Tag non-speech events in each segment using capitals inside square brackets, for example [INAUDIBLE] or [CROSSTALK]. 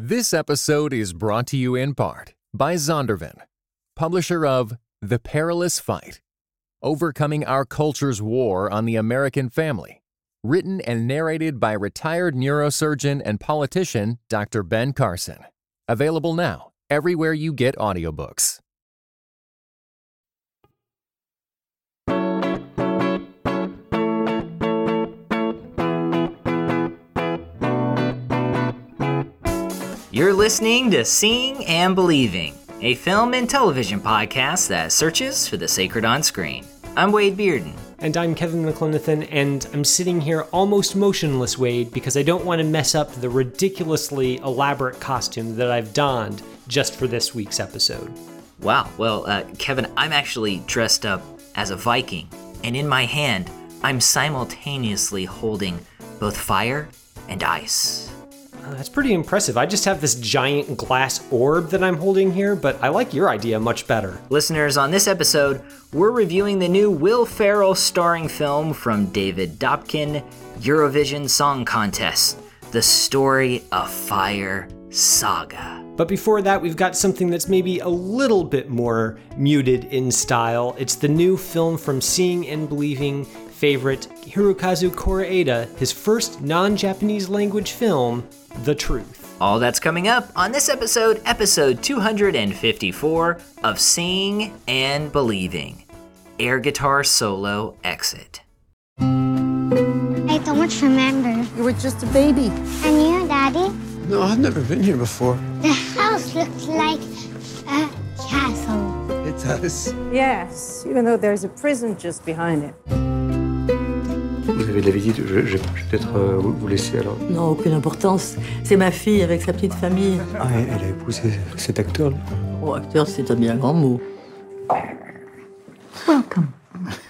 This episode is brought to you in part by Zondervan, publisher of The Perilous Fight Overcoming Our Culture's War on the American Family, written and narrated by retired neurosurgeon and politician Dr. Ben Carson. Available now everywhere you get audiobooks. You're listening to Seeing and Believing, a film and television podcast that searches for the sacred on screen. I'm Wade Bearden. And I'm Kevin McLenithan, and I'm sitting here almost motionless, Wade, because I don't want to mess up the ridiculously elaborate costume that I've donned just for this week's episode. Wow, well, uh, Kevin, I'm actually dressed up as a Viking, and in my hand, I'm simultaneously holding both fire and ice. Uh, that's pretty impressive. I just have this giant glass orb that I'm holding here, but I like your idea much better. Listeners, on this episode, we're reviewing the new Will Ferrell starring film from David Dobkin, Eurovision Song Contest, The Story of Fire Saga. But before that, we've got something that's maybe a little bit more muted in style. It's the new film from Seeing and Believing favorite, Hirokazu Koreeda, his first non Japanese language film, The Truth. All that's coming up on this episode, episode 254 of Seeing and Believing Air Guitar Solo Exit. I don't remember. You were just a baby. And you, Daddy? No, I've never been here before. The house looks like a castle. It does. Yes, even though there's a prison just behind it. Vous avez de la visite, je, je, je vais peut-être euh, vous, vous laisser alors. Non, aucune importance. C'est ma fille avec sa petite famille. Ah, elle, elle a épousé cet acteur Oh, acteur, c'est un bien grand mot. Welcome.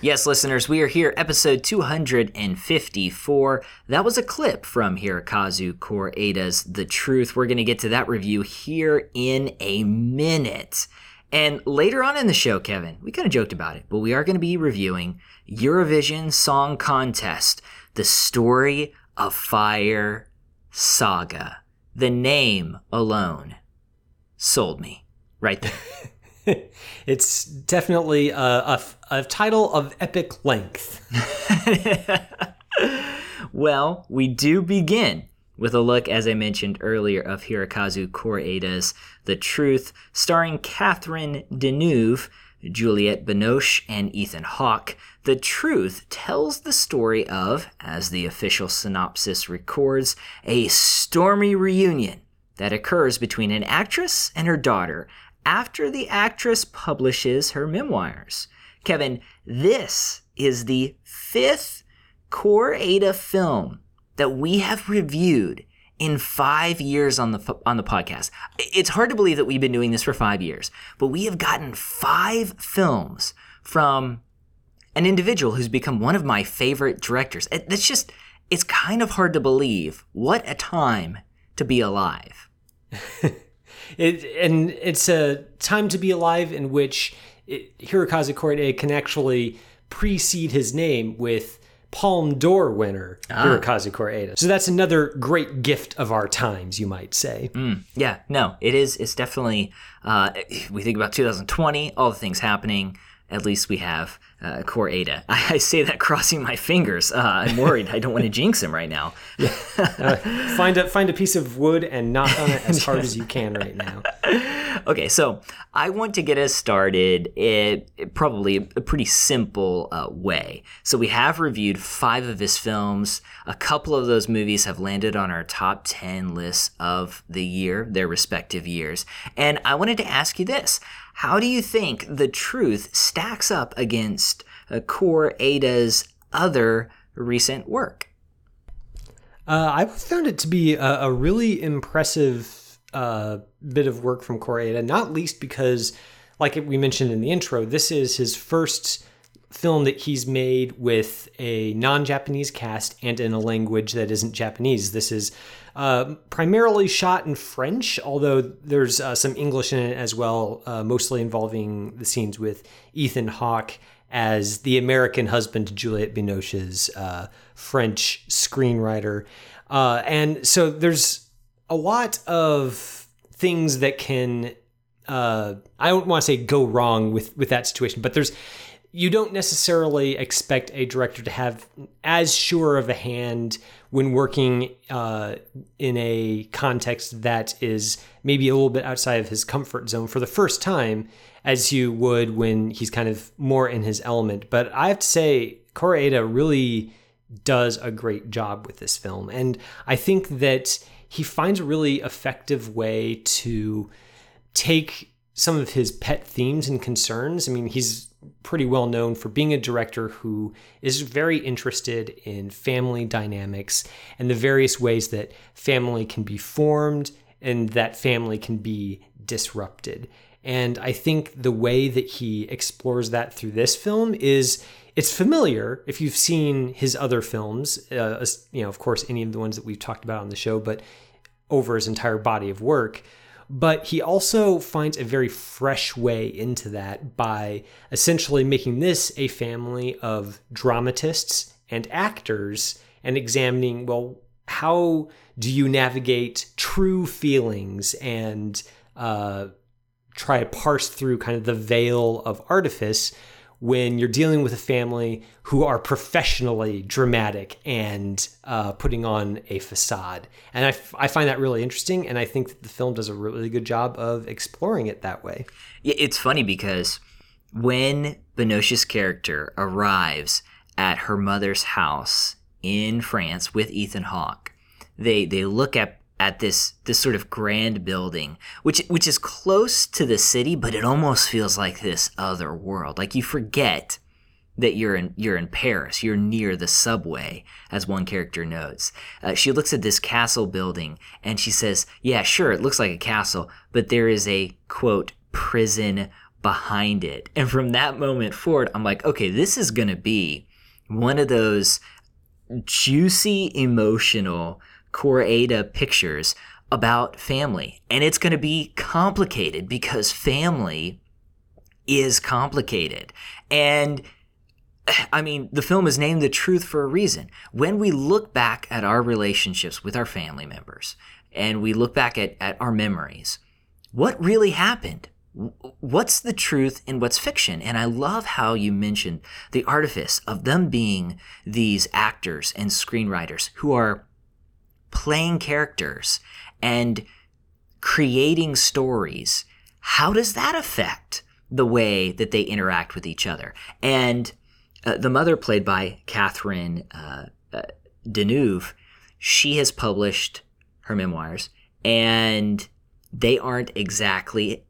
Yes, listeners, we are here, episode 254. That was a clip from Hirokazu Koreeda's The Truth. We're going to get to that review here in a minute. And later on in the show, Kevin, we kind of joked about it, but we are going to be reviewing Eurovision Song Contest, the story of Fire Saga. The name alone sold me right there. [LAUGHS] It's definitely a, a, a title of epic length. [LAUGHS] [LAUGHS] well, we do begin with a look, as I mentioned earlier, of Hirokazu Koreeda's The Truth, starring Catherine Deneuve, Juliette Binoche, and Ethan Hawke. The Truth tells the story of, as the official synopsis records, a stormy reunion that occurs between an actress and her daughter after the actress publishes her memoirs. Kevin, this is the fifth Koreeda film that we have reviewed in five years on the on the podcast. It's hard to believe that we've been doing this for five years, but we have gotten five films from an individual who's become one of my favorite directors. It's just it's kind of hard to believe. What a time to be alive. [LAUGHS] It, and it's a time to be alive in which it, Hirokazu Koreeda can actually precede his name with Palm d'Or winner Hirokazu Koreeda. So that's another great gift of our times, you might say. Mm, yeah, no, it is. It's definitely. Uh, we think about 2020, all the things happening. At least we have uh, Koreeda. [LAUGHS] I, I say that crossing my fingers. Uh, I'm worried. I don't want to jinx him right now. [LAUGHS] Uh, find a find a piece of wood and knock on it as hard as you can right now. [LAUGHS] Okay, so I want to get us started in probably a pretty simple uh, way. So we have reviewed five of his films. A couple of those movies have landed on our top 10 lists of the year, their respective years. And I wanted to ask you this How do you think The Truth stacks up against uh, Koreeda's other recent work? Uh, I found it to be a, a really impressive uh, bit of work from Koreeda, not least because, like we mentioned in the intro, this is his first film that he's made with a non-Japanese cast and in a language that isn't Japanese. This is uh, primarily shot in French, although there's uh, some English in it as well, uh, mostly involving the scenes with Ethan Hawke as the American husband to Juliette Binoche's uh, French screenwriter. Uh, and so there's a lot of things that can I don't want to say go wrong with with that situation, but there's you don't necessarily expect a director to have as sure of a hand when working uh, in a context that is maybe a little bit outside of his comfort zone for the first time as you would when he's kind of more in his element. But I have to say, Koreeda really does a great job with this film. And I think that he finds a really effective way to take some of his pet themes and concerns. I mean, he's pretty well known for being a director who is very interested in family dynamics and the various ways that family can be formed and that family can be disrupted. And I think the way that he explores that through this film is it's familiar if you've seen his other films, uh, you know, of course, any of the ones that we've talked about on the show, but over his entire body of work. But he also finds a very fresh way into that by essentially making this a family of dramatists and actors and examining, well, how do you navigate true feelings and uh, try to parse through kind of the veil of artifice when you're dealing with a family who are professionally dramatic and uh, putting on a facade. And I, f- I find that really interesting. And I think that the film does a really good job of exploring it that way. It's funny because when Binoche's character arrives at her mother's house in France with Ethan Hawke, they, they look at at this this sort of grand building, which which is close to the city, but it almost feels like this other world. Like you forget that you're in you're in Paris. You're near the subway, as one character notes. Uh, she looks at this castle building and she says, "Yeah, sure, it looks like a castle, but there is a quote prison behind it." And from that moment forward, I'm like, okay, this is gonna be one of those juicy, emotional Koreeda pictures about family. And it's going to be complicated because family is complicated. And [SIGHS] I mean, the film is named The Truth for a reason. When we look back at our relationships with our family members and we look back at, at our memories, what really happened? What's the truth and what's fiction? And I love how you mentioned the artifice of them being these actors and screenwriters who are playing characters and creating stories, how does that affect the way that they interact with each other? And uh, the mother, played by Catherine uh, uh, Deneuve, she has published her memoirs, and they aren't exactly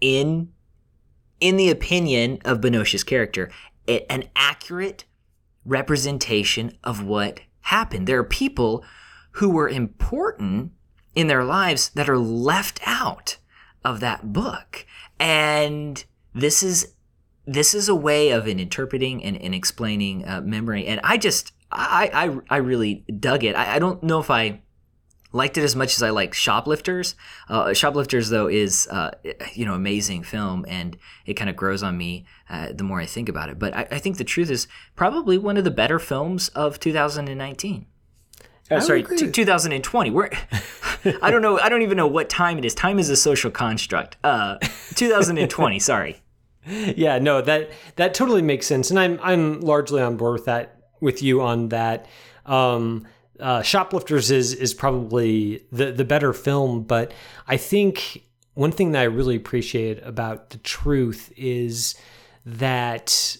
in in the opinion of Binoche's character, an accurate representation of what happened. There are people who were important in their lives that are left out of that book. And this is this is a way of in interpreting and, and explaining uh, memory. And I just I, I I really dug it. I, I don't know if I liked it as much as I like Shoplifters. Uh, Shoplifters, though, is uh, you know amazing film, and it kind of grows on me uh, the more I think about it. But I, I, think the truth is probably one of the better films of 2019. Uh, sorry, t- 2020. We're [LAUGHS] I don't know. I don't even know what time it is. Time is a social construct. Uh, 2020. [LAUGHS] sorry. Yeah, no that that totally makes sense, and I'm I'm largely on board with that with you on that. Um, uh, Shoplifters is is probably the the better film, but I think one thing that I really appreciate about the truth is that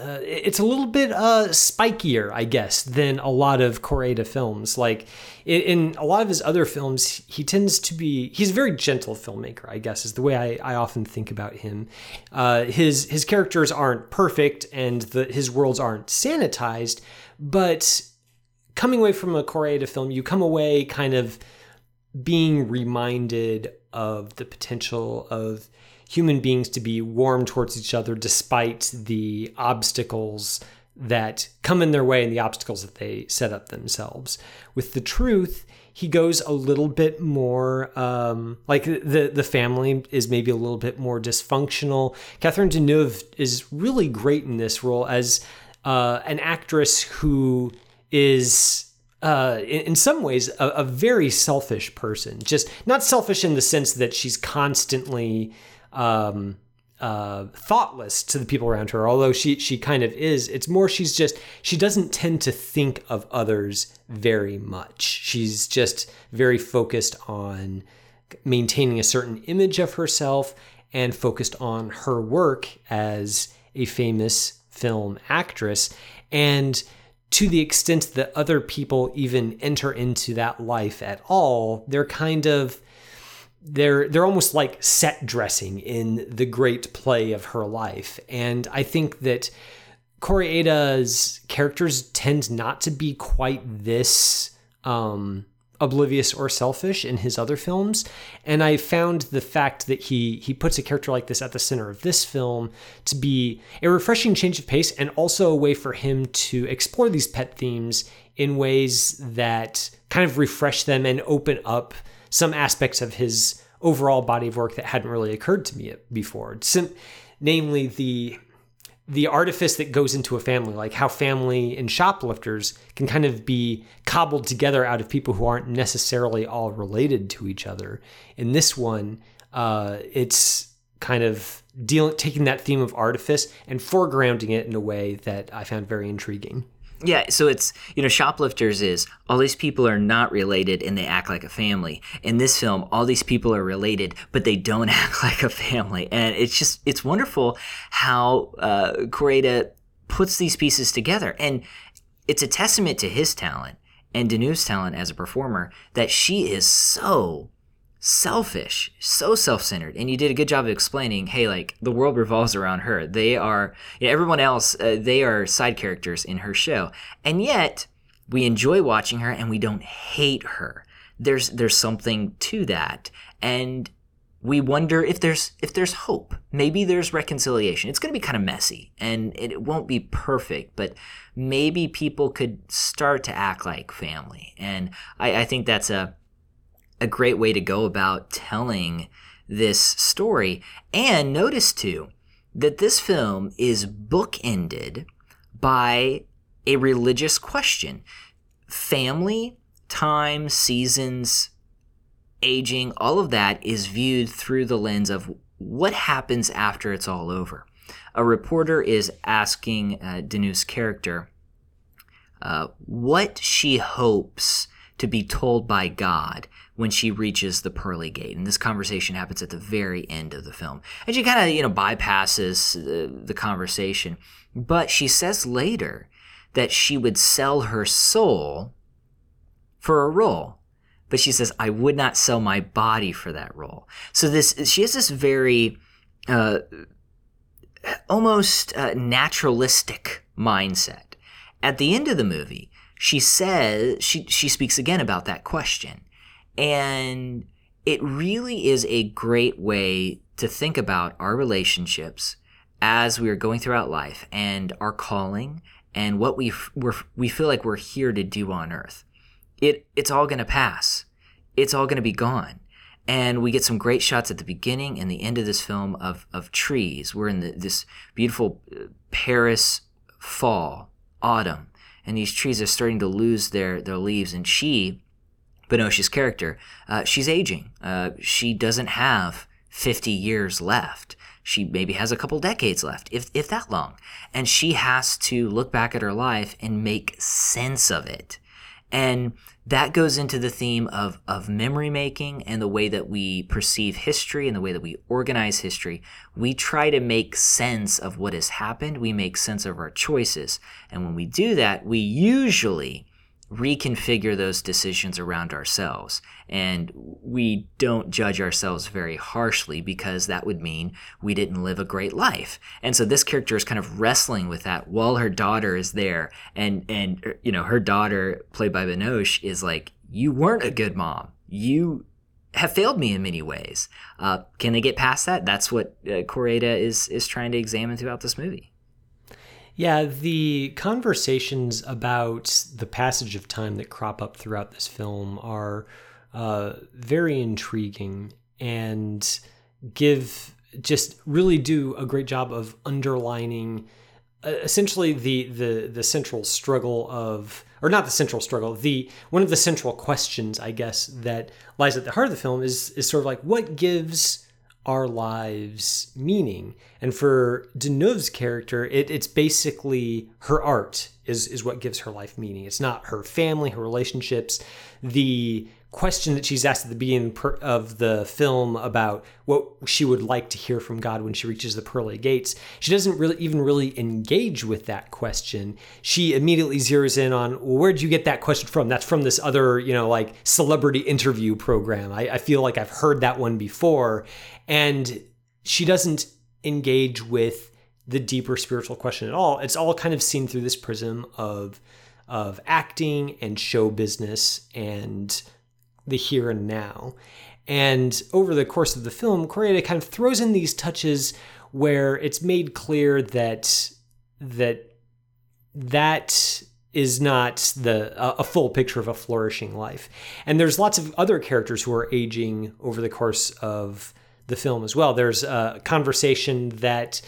uh, it's a little bit uh, spikier, I guess, than a lot of Koreeda films. Like in, in, a lot of his other films, he tends to be he's a very gentle filmmaker. I guess is the way I, I often think about him. Uh, his his characters aren't perfect and the, his worlds aren't sanitized, but coming away from a Koreeda film, you come away kind of being reminded of the potential of human beings to be warm towards each other despite the obstacles that come in their way and the obstacles that they set up themselves. With the truth, he goes a little bit more um, like the the family is maybe a little bit more dysfunctional. Catherine Deneuve is really great in this role as uh, an actress who is uh, in, some ways, a, a very selfish person. Just not selfish in the sense that she's constantly um, uh, thoughtless to the people around her. Although she she kind of is. It's more she's just she doesn't tend to think of others very much. She's just very focused on maintaining a certain image of herself and focused on her work as a famous film actress. And to the extent that other people even enter into that life at all, they're kind of they're they're almost like set dressing in the great play of her life. And I think that Koreeda's characters tend not to be quite this um, oblivious or selfish in his other films and i found the fact that he he puts a character like this at the center of this film to be a refreshing change of pace and also a way for him to explore these pet themes in ways that kind of refresh them and open up some aspects of his overall body of work that hadn't really occurred to me before namely the the artifice that goes into a family, like how family and shoplifters can kind of be cobbled together out of people who aren't necessarily all related to each other. In this one, uh, it's kind of dealing, taking that theme of artifice and foregrounding it in a way that I found very intriguing. Yeah, so it's you know, shoplifters is all these people are not related and they act like a family. In this film, all these people are related, but they don't [LAUGHS] act like a family, and it's just it's wonderful how uh, Koreeda puts these pieces together, and it's a testament to his talent and Deneuve's talent as a performer that she is so selfish, so self-centered, and you did a good job of explaining. Hey, like the world revolves around her. They are you know, everyone else. Uh, they are side characters in her show, and yet we enjoy watching her, and we don't hate her. There's there's something to that, and we wonder if there's if there's hope. Maybe there's reconciliation. It's going to be kind of messy, and it won't be perfect, but maybe people could start to act like family, and I, I think that's a a great way to go about telling this story. And notice too that this film is bookended by a religious question. Family, time, seasons, aging, all of that is viewed through the lens of what happens after it's all over. A reporter is asking uh, Deneuve's character uh, what she hopes to be told by God when she reaches the pearly gate. And this conversation happens at the very end of the film. And she kind of, you know, bypasses the, the conversation. But she says later that she would sell her soul for a role. But she says, I would not sell my body for that role. So this, she has this very, uh, almost uh, naturalistic mindset. At the end of the movie, she says she she speaks again about that question and it really is a great way to think about our relationships as we are going throughout life and our calling and what we we feel like we're here to do on earth. It it's all going to pass. It's all going to be gone. And we get some great shots at the beginning and the end of this film of of trees. We're in the, this beautiful uh, paris fall autumn and these trees are starting to lose their their leaves. And she, Binoche's character, uh, she's aging. Uh, she doesn't have 50 years left. She maybe has a couple decades left, if if that long. And she has to look back at her life and make sense of it. And that goes into the theme of, of memory making and the way that we perceive history and the way that we organize history. We try to make sense of what has happened. We make sense of our choices. And when we do that, we usually reconfigure those decisions around ourselves. And we don't judge ourselves very harshly because that would mean we didn't live a great life. And so this character is kind of wrestling with that while her daughter is there. And, and you know, her daughter, played by Binoche, is like, You weren't a good mom. You have failed me in many ways. Uh, can they get past that? That's what uh, is, is trying to examine throughout this movie. Yeah, the conversations about the passage of time that crop up throughout this film are uh, very intriguing and give just really do a great job of underlining uh, essentially the the the central struggle of or not the central struggle. The one of the central questions, I guess, that lies at the heart of the film is is sort of like what gives our lives meaning. And for Deneuve's character, it, it's basically her art is is what gives her life meaning. It's not her family, her relationships, the question that she's asked at the beginning of the film about what she would like to hear from God when she reaches the pearly gates, she doesn't really even really engage with that question. She immediately zeroes in on well, where'd you get that question from? That's from this other, you know, like celebrity interview program. I, I feel like I've heard that one before. And she doesn't engage with the deeper spiritual question at all. It's all kind of seen through this prism of of acting and show business and the here and now. And over the course of the film, Koreeda kind of throws in these touches where it's made clear that that that is not the a full picture of a flourishing life. And there's lots of other characters who are aging over the course of the film as well. There's a conversation that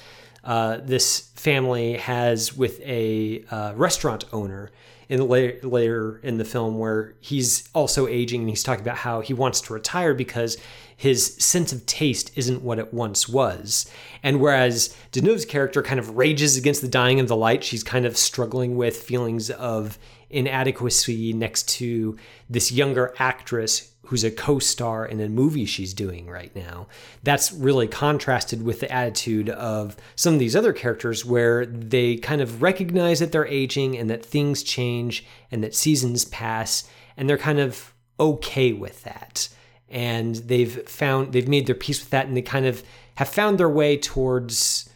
uh, this family has with a uh, restaurant owner in later, later in the film where he's also aging and he's talking about how he wants to retire because his sense of taste isn't what it once was. And whereas Deneuve's character kind of rages against the dying of the light, she's kind of struggling with feelings of inadequacy next to this younger actress who's a co-star in a movie she's doing right now. That's really contrasted with the attitude of some of these other characters where they kind of recognize that they're aging and that things change and that seasons pass and they're kind of okay with that. And they've found they've made their peace with that and they kind of have found their way towards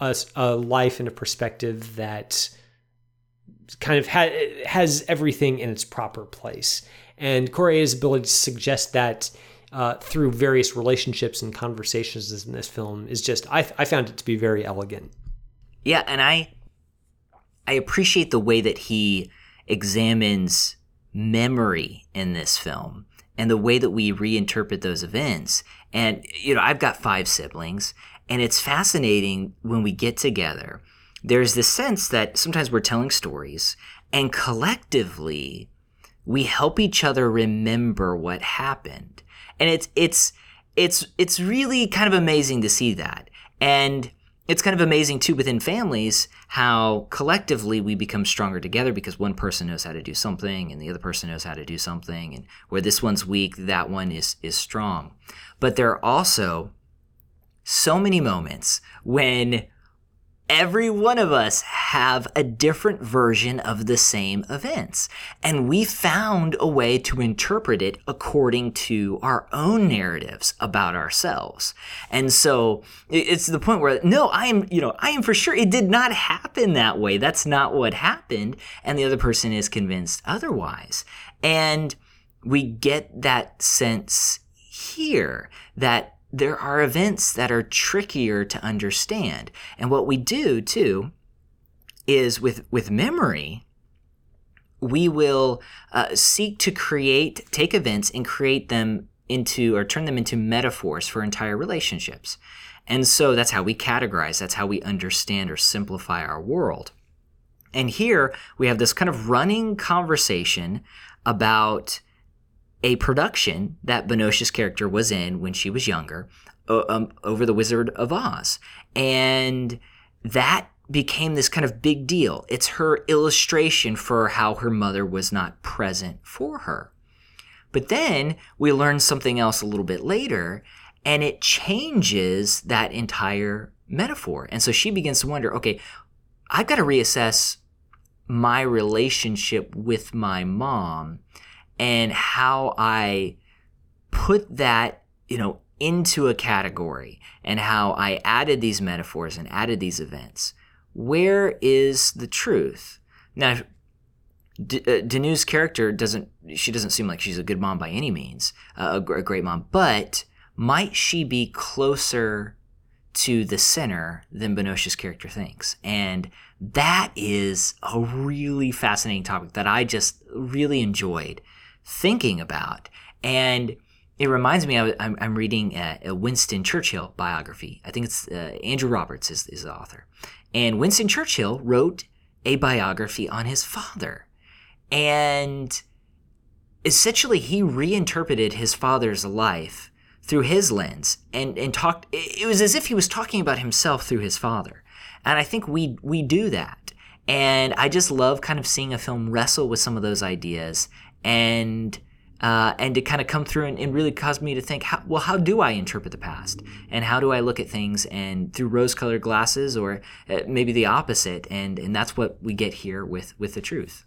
a, a life and a perspective that kind of ha- has everything in its proper place. And Koreeda's ability to suggest that uh, through various relationships and conversations in this film is just I, I found it to be very elegant. Yeah, and I I appreciate the way that he examines memory in this film and the way that we reinterpret those events. And you know, I've got five siblings, and it's fascinating when we get together. There's this sense that sometimes we're telling stories, and collectively we help each other remember what happened. And it's it's it's it's really kind of amazing to see that. And it's kind of amazing too within families how collectively we become stronger together because one person knows how to do something and the other person knows how to do something and where this one's weak that one is is strong but there are also so many moments when every one of us have a different version of the same events. And we found a way to interpret it according to our own narratives about ourselves. And so it's the point where, no, I am, you know, I am for sure it did not happen that way. That's not what happened. And the other person is convinced otherwise. And we get that sense here that there are events that are trickier to understand. And what we do too is with with memory, we will uh, seek to create, take events and create them into or turn them into metaphors for entire relationships. And so that's how we categorize, that's how we understand or simplify our world. And here we have this kind of running conversation about a production that Binoche's character was in when she was younger um, over The Wizard of Oz. And that became this kind of big deal. It's her illustration for how her mother was not present for her. But then we learn something else a little bit later, and it changes that entire metaphor. And so she begins to wonder okay, I've got to reassess my relationship with my mom and how I put that, you know, into a category and how I added these metaphors and added these events. Where is the truth? Now, D- uh, character doesn't, she doesn't seem like she's a good mom by any means, uh, a, a great mom, but might she be closer to the center than Binoche's character thinks? And that is a really fascinating topic that I just really enjoyed thinking about. And it reminds me, I, am I'm reading a, a, Winston Churchill biography. I think it's uh, Andrew Roberts is, is the author. And Winston Churchill wrote a biography on his father. and essentially he reinterpreted his father's life through his lens and and talked it was as if he was talking about himself through his father and i think we we do that and i just love kind of seeing a film wrestle with some of those ideas and uh, and to kind of come through and, and, really cause me to think, how, well, how do I interpret the past, and how do I look at things and through rose-colored glasses, or uh, maybe the opposite, and and that's what we get here with with the truth.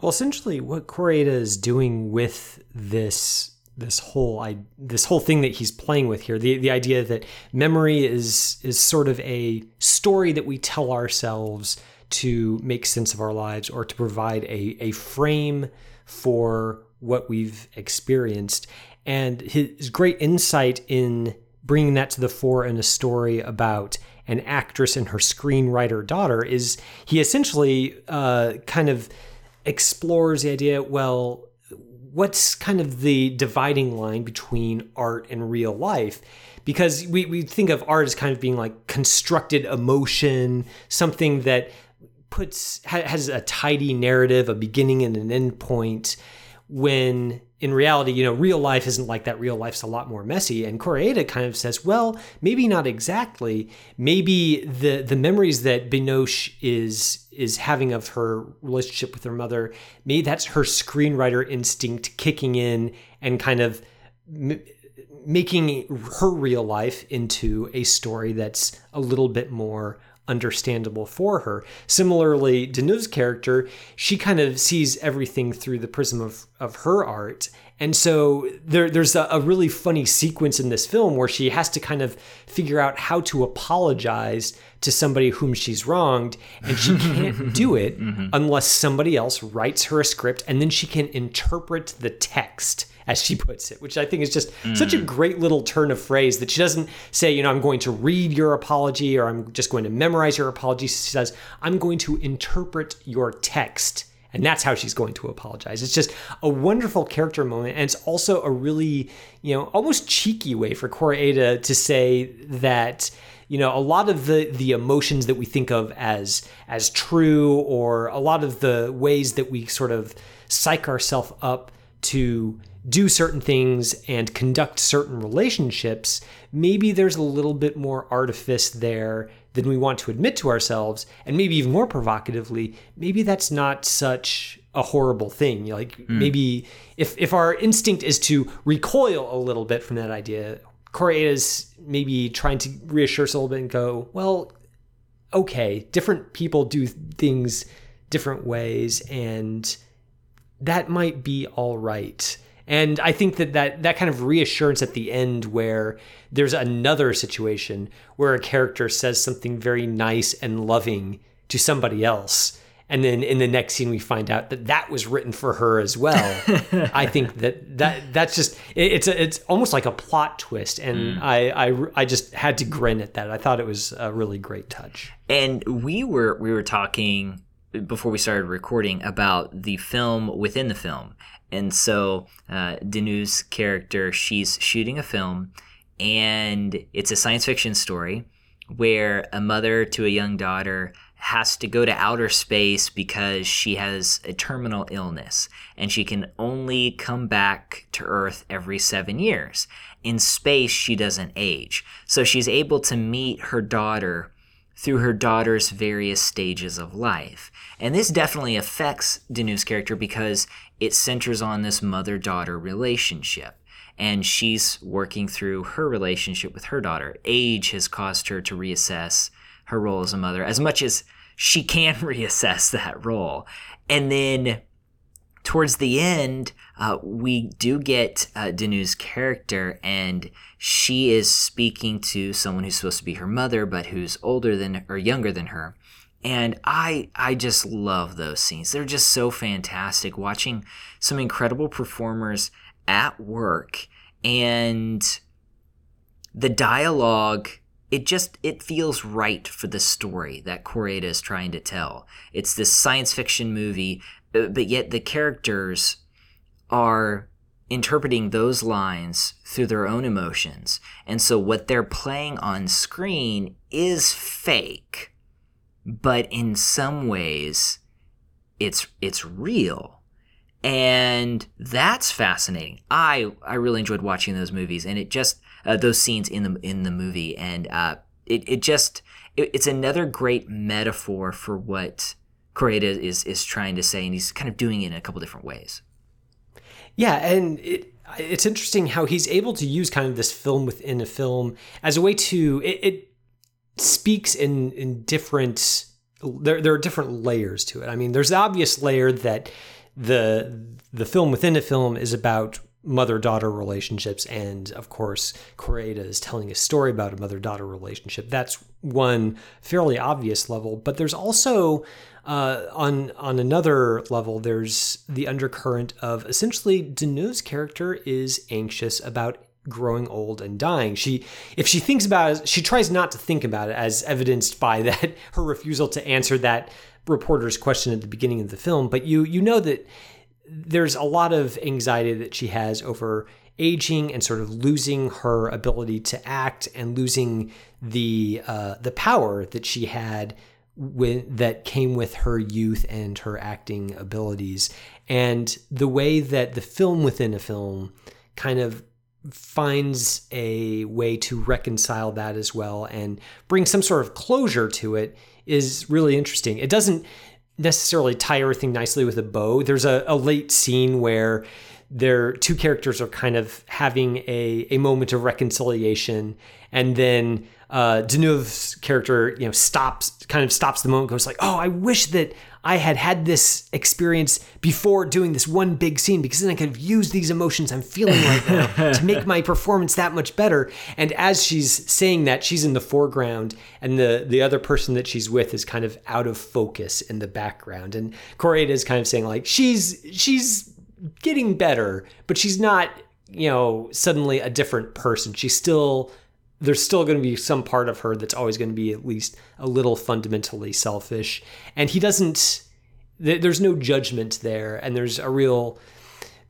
Well, essentially, what Koreeda is doing with this this whole I, this whole thing that he's playing with here, the the idea that memory is is sort of a story that we tell ourselves to make sense of our lives or to provide a a frame for what we've experienced. And his great insight in bringing that to the fore in a story about an actress and her screenwriter daughter is he essentially uh, kind of explores the idea well, what's kind of the dividing line between art and real life? Because we, we think of art as kind of being like constructed emotion, something that puts has a tidy narrative, a beginning and an end point when in reality, you know, real life isn't like that. Real life's a lot more messy. And Koreeda kind of says, well, maybe not exactly. Maybe the the memories that Binoche is is having of her relationship with her mother, maybe that's her screenwriter instinct kicking in and kind of m- making her real life into a story that's a little bit more understandable for her. Similarly, Deneuve's character, she kind of sees everything through the prism of, of her art. And so there, there's a, a really funny sequence in this film where she has to kind of figure out how to apologize to somebody whom she's wronged. And she can't [LAUGHS] do it mm-hmm. unless somebody else writes her a script and then she can interpret the text as she puts it, which I think is just mm. such a mm. great little turn of phrase that she doesn't say, you know, I'm going to read your apology or I'm just going to memorize your apology. She says, I'm going to interpret your text. And that's how she's going to apologize. It's just a wonderful character moment. And it's also a really, you know, almost cheeky way for Koreeda to say that, you know a lot of the the emotions that we think of as as true or a lot of the ways that we sort of psych ourselves up to do certain things and conduct certain relationships, maybe there's a little bit more artifice there than we want to admit to ourselves. And maybe even more provocatively, maybe that's not such a horrible thing. Like mm. maybe if, if our instinct is to recoil a little bit from that idea, Koreeda is maybe trying to reassure us a little bit and go, well, okay, different people do things different ways, and that might be all right. And I think that, that that kind of reassurance at the end where there's another situation where a character says something very nice and loving to somebody else. And then in the next scene, we find out that that was written for her as well. [LAUGHS] I think that, that that's just it, it's a, it's almost like a plot twist, and mm. I, I I just had to grin at that. I thought it was a really great touch. And we were we were talking before we started recording about the film within the film, and so uh, character, she's shooting a film, and it's a science fiction story where a mother to a young daughter has to go to outer space because she has a terminal illness and she can only come back to Earth every seven years. In space, she doesn't age. So she's able to meet her daughter through her daughter's various stages of life. And this definitely affects Deneuve's character because it centers on this mother daughter relationship. And she's working through her relationship with her daughter. Age has caused her to reassess her role as a mother as much as she can [LAUGHS] reassess that role. And then towards the end, uh, we do get uh, Deneuve's character, and she is speaking to someone who's supposed to be her mother, but who's older than or younger than her and I I just love those scenes. They're just so fantastic watching some incredible performers at work and the dialogue it just it feels right for the story that Koreeda is trying to tell. It's this science fiction movie, uh, but yet the characters are interpreting those lines through their own emotions. And so what they're playing on screen is fake but in some ways, it's it's real. And that's fascinating. I i really enjoyed watching those movies and it just uh, those scenes in the in the movie and uh it, it just it, it's another great metaphor for what Koreeda is is trying to say and he's kind of doing it in a couple different ways. Yeah and it it's interesting how he's able to use kind of this film within a film as a way to it, it speaks in in different there, there are different layers to it. I mean, there's the obvious layer that the the film within a film is about mother daughter relationships, and of course, Koreeda is telling a story about a mother daughter relationship. That's one fairly obvious level, but there's also uh, on on another level, there's the undercurrent of essentially Deneuve's character is anxious about growing old and dying. She, if she thinks about it, she tries not to think about it, as evidenced by [LAUGHS] that her refusal to answer that reporter's question at the beginning of the film. But you, you know that there's a lot of anxiety that she has over aging and sort of losing her ability to act and losing the uh, the power that she had with that came with her youth and her acting abilities and the way that the film within a film kind of finds a way to reconcile that as well and bring some sort of closure to it is really interesting. It doesn't necessarily tie everything nicely with a bow. There's a, a late scene where their two characters are kind of having a, a moment of reconciliation and then uh, Deneuve's character, you know, stops, kind of stops the moment, goes like, "Oh, I wish that I had had this experience before doing this one big scene because then I could have used these emotions I'm feeling right now [LAUGHS] to make my performance that much better." And as she's saying that, she's in the foreground, and the the other person that she's with is kind of out of focus in the background. And Koreeda is kind of saying like, "She's she's getting better, but she's not." You know, suddenly a different person. She's still there's still going to be some part of her that's always going to be at least a little fundamentally selfish. And he doesn't, there's no judgment there. And there's a real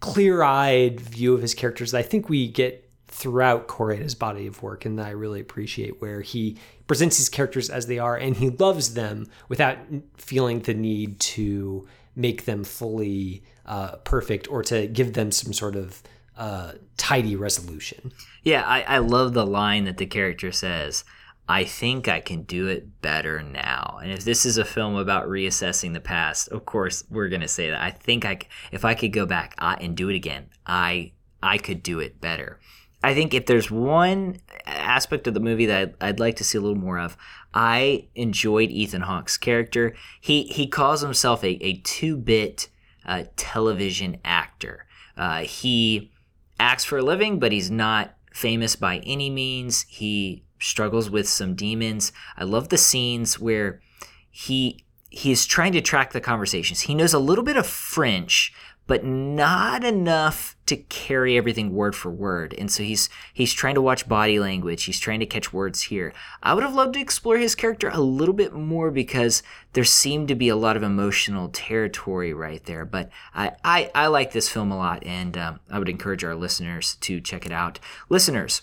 clear eyed view of his characters that I think we get throughout Koreeda's body of work. And that I really appreciate where he presents these characters as they are and he loves them without feeling the need to make them fully uh, perfect or to give them some sort of uh, tidy resolution. Yeah, I, I love the line that the character says. I think I can do it better now. And if this is a film about reassessing the past, of course we're gonna say that. I think I, if I could go back and do it again, I I could do it better. I think if there's one aspect of the movie that I'd, I'd like to see a little more of, I enjoyed Ethan Hawke's character. He he calls himself a, a two bit uh, television actor. Uh, he acts for a living, but he's not famous by any means. He struggles with some demons. I love the scenes where he he's trying to track the conversations. He knows a little bit of French, but not enough to carry everything word for word. And so he's he's trying to watch body language. He's trying to catch words here. I would have loved to explore his character a little bit more because there seemed to be a lot of emotional territory right there. But I I, I like this film a lot, and um, I would encourage our listeners to check it out. Listeners.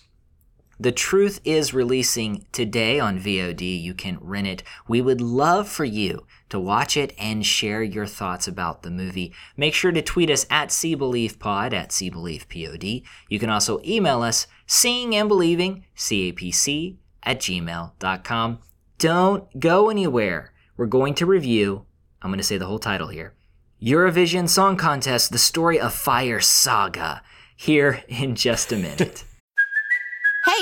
The Truth is releasing today on VOD. You can rent it. We would love for you to watch it and share your thoughts about the movie. Make sure to tweet us at SeeBelievePod at SeeBelievePod. You can also email us seeing and believing capc at gmail.com. Don't go anywhere. We're going to review, I'm going to say the whole title here Eurovision Song Contest The Story of Fire Saga, here in just a minute. [LAUGHS]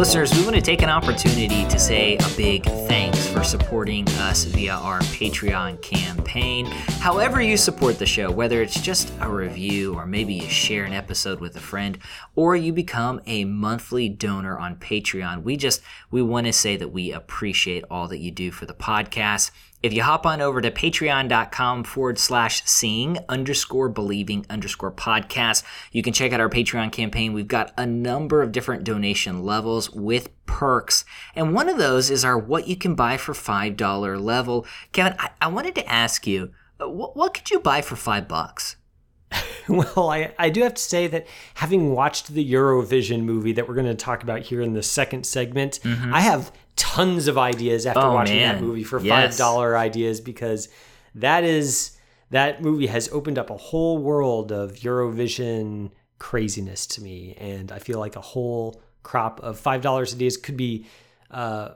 Listeners, we want to take an opportunity to say a big thanks for supporting us via our Patreon campaign. However, you support the show, whether it's just a review or maybe you share an episode with a friend or you become a monthly donor on Patreon, we just we want to say that we appreciate all that you do for the podcast. If you hop on over to patreon.com forward slash seeing underscore believing underscore podcast, you can check out our Patreon campaign. We've got a number of different donation levels with perks. And one of those is our what you can buy for $5 level. Kevin, I, I wanted to ask you, uh, what, what could you buy for five bucks? [LAUGHS] well, I, I do have to say that having watched the Eurovision movie that we're going to talk about here in the second segment, mm-hmm. I have tons of ideas after oh, watching man. that movie for five dollar yes. ideas because that is that movie has opened up a whole world of Eurovision craziness to me, and I feel like a whole crop of five dollars ideas could be uh,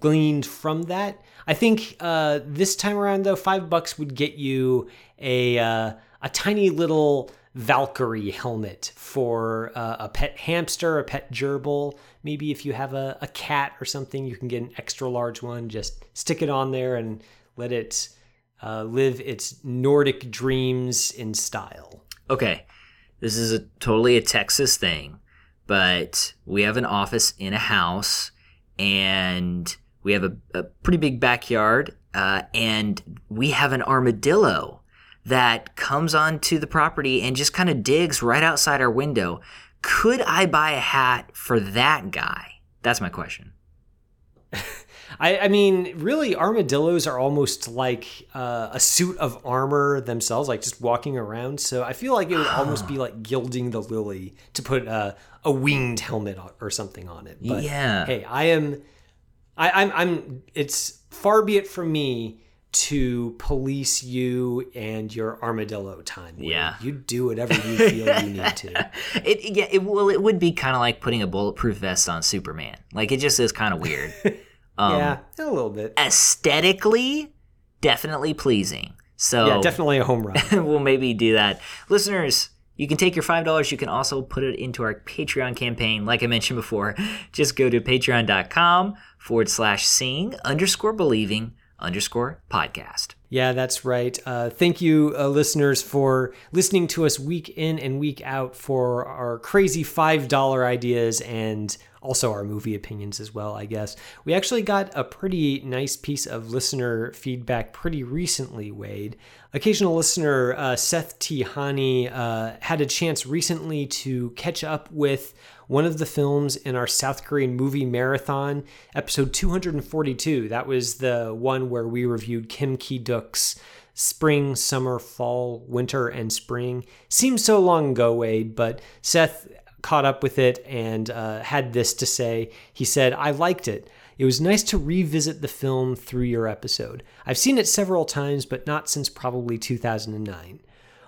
gleaned from that. I think uh, this time around though, five bucks would get you a uh, a tiny little Valkyrie helmet for uh, a pet hamster, a pet gerbil. Maybe if you have a, a cat or something, you can get an extra large one. Just stick it on there and let it uh, live its Nordic dreams in style. Okay, this is a totally a Texas thing, but we have an office in a house and we have a, a pretty big backyard uh, and we have an armadillo that comes onto the property and just kind of digs right outside our window. Could I buy a hat for that guy? That's my question. [LAUGHS] I, I, mean, really, armadillos are almost like uh, a suit of armor themselves, like just walking around. So I feel like it would almost [SIGHS] be like gilding the lily to put uh, a winged helmet or something on it. But yeah. Hey, I am. I, I'm. I'm. It's far be it from me to police you and your armadillo time. Yeah, you do whatever you feel you need to. [LAUGHS] It yeah, it well, it would be kind of like putting a bulletproof vest on Superman. Like it just is kind of weird. [LAUGHS] Um, yeah, a little bit. Aesthetically, definitely pleasing. So yeah, definitely a home run. [LAUGHS] we'll maybe do that, listeners. You can take your $5. You can also put it into our Patreon campaign. Like I mentioned before, just go to patreon.com forward slash seeing underscore believing underscore podcast. Yeah, that's right. Uh, thank you, uh, listeners, for listening to us week in and week out for our crazy $5 ideas and also our movie opinions as well, I guess. We actually got a pretty nice piece of listener feedback pretty recently, Wade. Occasional listener uh, Seth Tihani uh, had a chance recently to catch up with one of the films in our South Korean movie marathon, episode 242. That was the one where we reviewed Kim Ki Duk's spring, summer, fall, winter, and spring. Seems so long ago, Wade, but Seth caught up with it and uh, had this to say. He said, I liked it. It was nice to revisit the film through your episode. I've seen it several times, but not since probably 2009.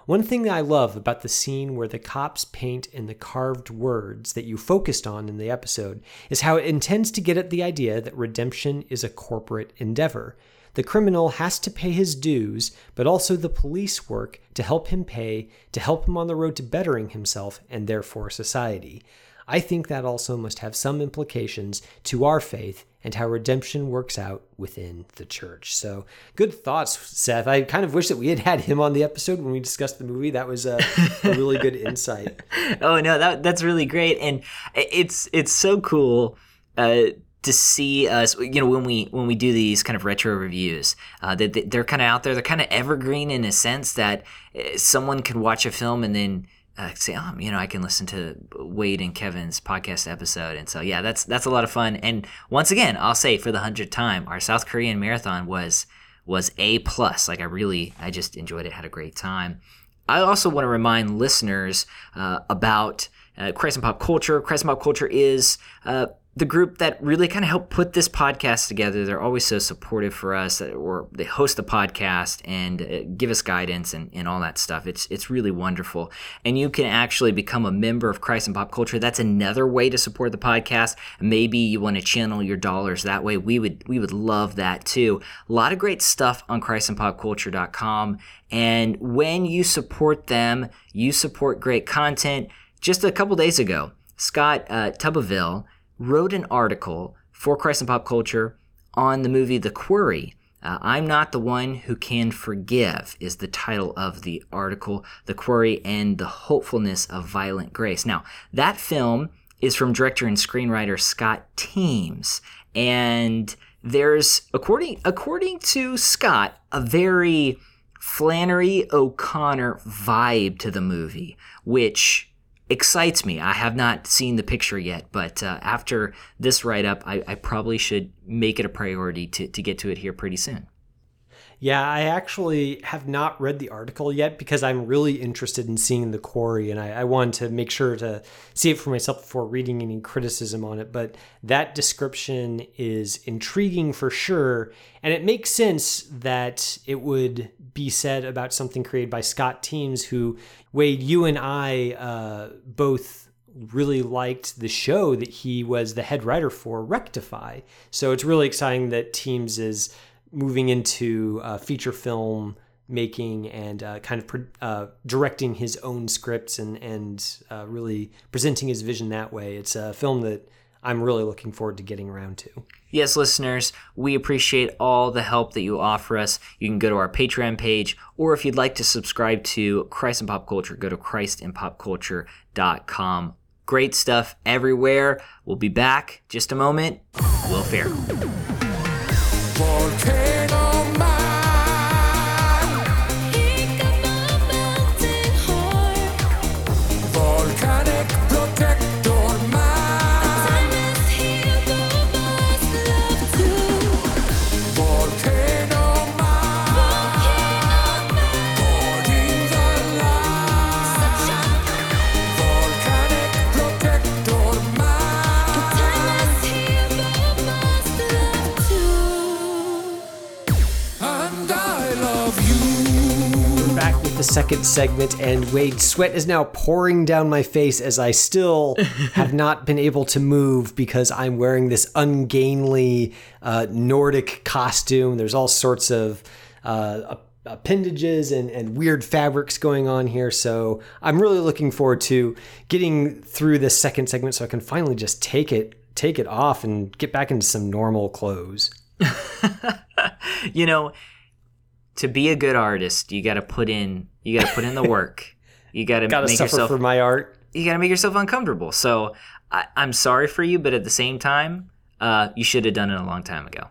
One thing that I love about the scene where the cops paint in the carved words that you focused on in the episode is how it intends to get at the idea that redemption is a corporate endeavor. The criminal has to pay his dues, but also the police work to help him pay, to help him on the road to bettering himself and therefore society. I think that also must have some implications to our faith and how redemption works out within the church. So, good thoughts, Seth. I kind of wish that we had had him on the episode when we discussed the movie. That was a, a really good [LAUGHS] insight. oh no, that that's really great, and it's it's so cool. Uh, to see us, you know, when we when we do these kind of retro reviews, uh, that they're kind of out there. They're kind of evergreen in a sense that uh, someone could watch a film and then uh, say, oh, you know, I can listen to Wade and Kevin's podcast episode, and so yeah, that's that's a lot of fun. And once again, I'll say for the hundredth time, our South Korean marathon was was a plus. Like I really, I just enjoyed it, had a great time. I also want to remind listeners uh, about uh, and Pop Culture. And Pop Culture is uh, the group that really kind of helped put this podcast together. They're always so supportive for us, or they host the podcast and uh, give us guidance and, and all that stuff. It's it's really wonderful. And you can actually become a member of Christ and Pop Culture. That's another way to support the podcast. Maybe you want to channel your dollars that way. We would we would love that too. A lot of great stuff on ChristandPopCulture.com. And when you support them, you support great content. Just a couple days ago, Scott uh, Tubaville wrote an article for Christ and Pop Culture on the movie The Quarry. Uh, I'm Not the One Who Can Forgive is the title of the article, The Quarry and the Hopefulness of Violent Grace. Now, that film is from director and screenwriter Scott Teems. And there's, according, according to Scott, a very Flannery O'Connor vibe to the movie, which excites me. I have not seen the picture yet, but uh, after this write up, I, I, probably should make it a priority to, to get to it here pretty soon. Yeah, I actually have not read the article yet because I'm really interested in seeing the quarry and I, I wanted to make sure to see it for myself before reading any criticism on it. But that description is intriguing for sure. And it makes sense that it would be said about something created by Scott Teems, who, Wade, you and I uh, both really liked the show that he was the head writer for, Rectify. So it's really exciting that Teems is moving into uh, feature film making and uh, kind of uh, directing his own scripts and and uh, really presenting his vision that way. It's a film that I'm really looking forward to getting around to. Yes, listeners, we appreciate all the help that you offer us. You can go to our Patreon page, or if you'd like to subscribe to Christ and Pop Culture, go to christandpopculture.com. Great stuff everywhere. We'll be back just a moment. Will Ferrell. Second segment, and Wade, sweat is now pouring down my face as I still [LAUGHS] have not been able to move because I'm wearing this ungainly uh, Nordic costume. There's all sorts of uh, appendages and, and weird fabrics going on here. So I'm really looking forward to getting through this second segment so I can finally just take it take it off and get back into some normal clothes. [LAUGHS] you know, to be a good artist, you got to put in you got to put in the work. You got to make yourself for my art. You got to make yourself uncomfortable. So I, am sorry for you, but at the same time, uh, you should have done it a long time ago.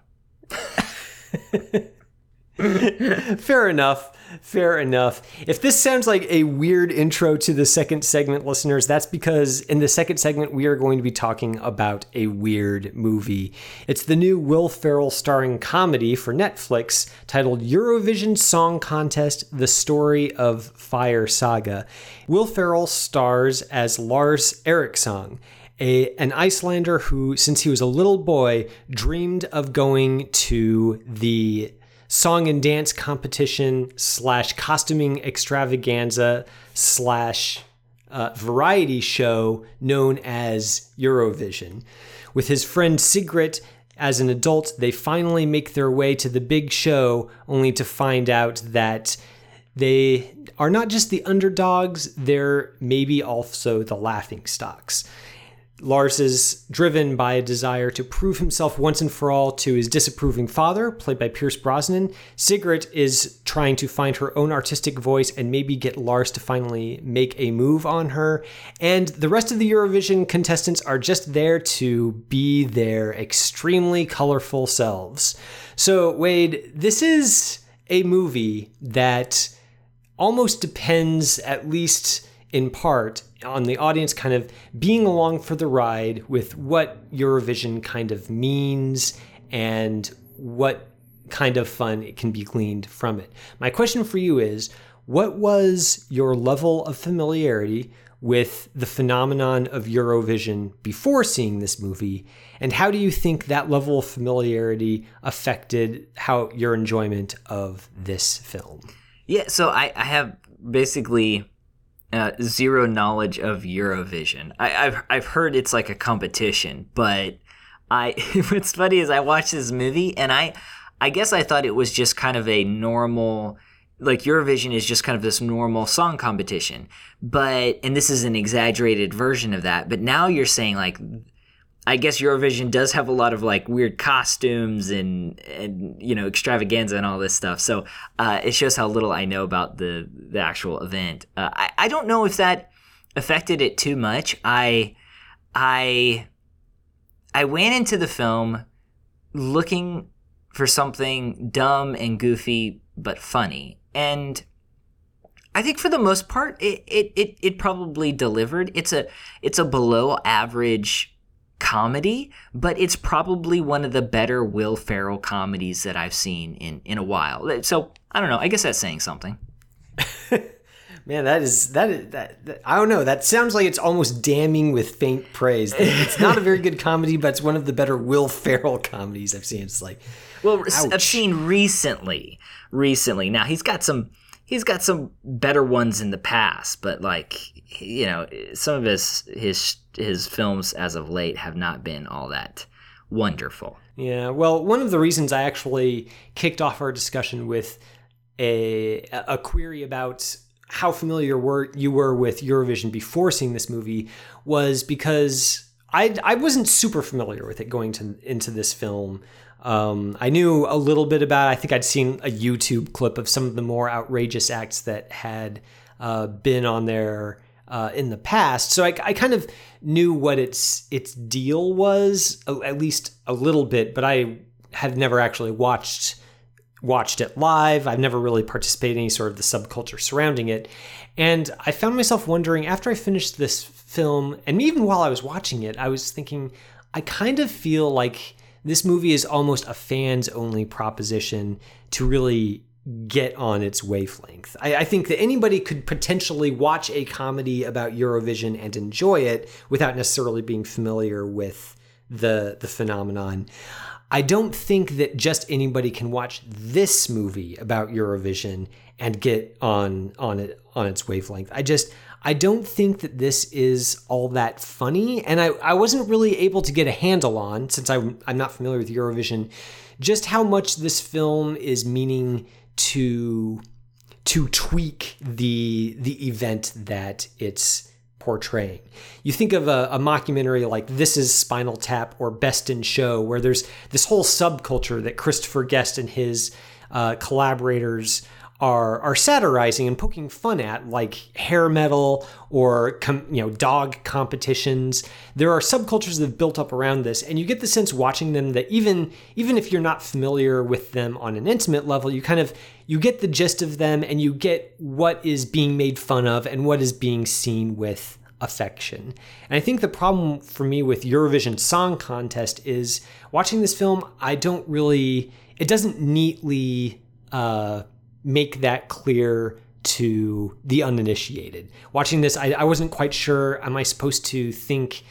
[LAUGHS] Fair enough. Fair enough. If this sounds like a weird intro to the second segment, listeners, that's because in the second segment, we are going to be talking about a weird movie. It's the new Will Ferrell starring comedy for Netflix titled Eurovision Song Contest The Story of Fire Saga. Will Ferrell stars as Lars Eriksson. A, an Icelander who, since he was a little boy, dreamed of going to the song and dance competition slash costuming extravaganza slash uh, variety show known as Eurovision. With his friend Sigrid as an adult, they finally make their way to the big show, only to find out that they are not just the underdogs, they're maybe also the laughing stocks. Lars is driven by a desire to prove himself once and for all to his disapproving father, played by Pierce Brosnan. Sigrid is trying to find her own artistic voice and maybe get Lars to finally make a move on her. And the rest of the Eurovision contestants are just there to be their extremely colorful selves. So, Wade, this is a movie that almost depends, at least in part, on the audience kind of being along for the ride with what Eurovision kind of means and what kind of fun it can be gleaned from it. My question for you is what was your level of familiarity with the phenomenon of Eurovision before seeing this movie? And how do you think that level of familiarity affected how your enjoyment of this film? Yeah, so I, I have basically uh, zero knowledge of Eurovision. I, have I've heard it's like a competition, but I [LAUGHS] what's funny is I watched this movie and I I guess I thought it was just kind of a normal like Eurovision is just kind of this normal song competition. But and this is an exaggerated version of that. But now you're saying like I guess Eurovision does have a lot of like weird costumes and and you know extravaganza and all this stuff. So uh, it shows how little I know about the the actual event. Uh, I I don't know if that affected it too much. I I I went into the film looking for something dumb and goofy but funny, and I think for the most part it it it, it probably delivered. It's a it's a below average comedy, but it's probably one of the better Will Ferrell comedies that I've seen in in a while. So I don't know. I guess that's saying something. [LAUGHS] Man, that is that is that, that, I don't know. That sounds like it's almost damning with faint praise. It's not a very good comedy, but it's one of the better Will Ferrell comedies I've seen. It's like, well, ouch. I've seen recently. Recently, now he's got some he's got some better ones in the past, but like you know, some of his his his films as of late have not been all that wonderful. Yeah, well, one of the reasons I actually kicked off our discussion with a a query about how familiar were you were with Eurovision before seeing this movie was because I I wasn't super familiar with it going to into this film. Um, I knew a little bit about. I think I'd seen a YouTube clip of some of the more outrageous acts that had uh, been on there uh, in the past. So I, I, kind of knew what its its deal was, at least a little bit. But I had never actually watched watched it live. I've never really participated in any sort of the subculture surrounding it. And I found myself wondering after I finished this film, and even while I was watching it, I was thinking, I kind of feel like this movie is almost a fans only proposition to really get on its wavelength. I, I, think that anybody could potentially watch a comedy about Eurovision and enjoy it without necessarily being familiar with the the phenomenon. I don't think that just anybody can watch this movie about Eurovision and get on on it on its wavelength. I just I don't think that this is all that funny, and I, I wasn't really able to get a handle on since I, I'm not familiar with Eurovision, just how much this film is meaning to to tweak the the event that it's portraying. You think of a, a, mockumentary like This Is Spinal Tap or Best in Show, where there's this whole subculture that Christopher Guest and his uh, collaborators are are satirizing and poking fun at, like hair metal or com, you know dog competitions. There are subcultures that have built up around this, and you get the sense watching them that even even if you're not familiar with them on an intimate level, you kind of you get the gist of them, and you get what is being made fun of and what is being seen with affection. And I think the problem for me with Eurovision Song Contest is watching this film. I don't really. It doesn't neatly. Uh, make that clear to the uninitiated. Watching this, I, I wasn't quite sure. Am I supposed to think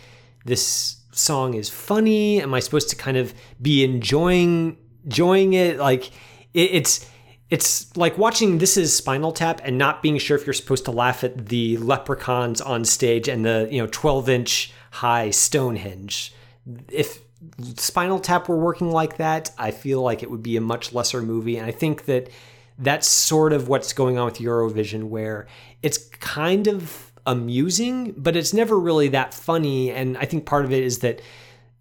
this song is funny? Am I supposed to kind of be enjoying enjoying it? Like it, it's it's like watching this is Spinal Tap and not being sure if you're supposed to laugh at the leprechauns on stage and the you know 12 inch high Stonehenge. If Spinal Tap were working like that, I feel like it would be a much lesser movie, and I think that that's sort of what's going on with Eurovision, where it's kind of amusing, but it's never really that funny. And I think part of it is that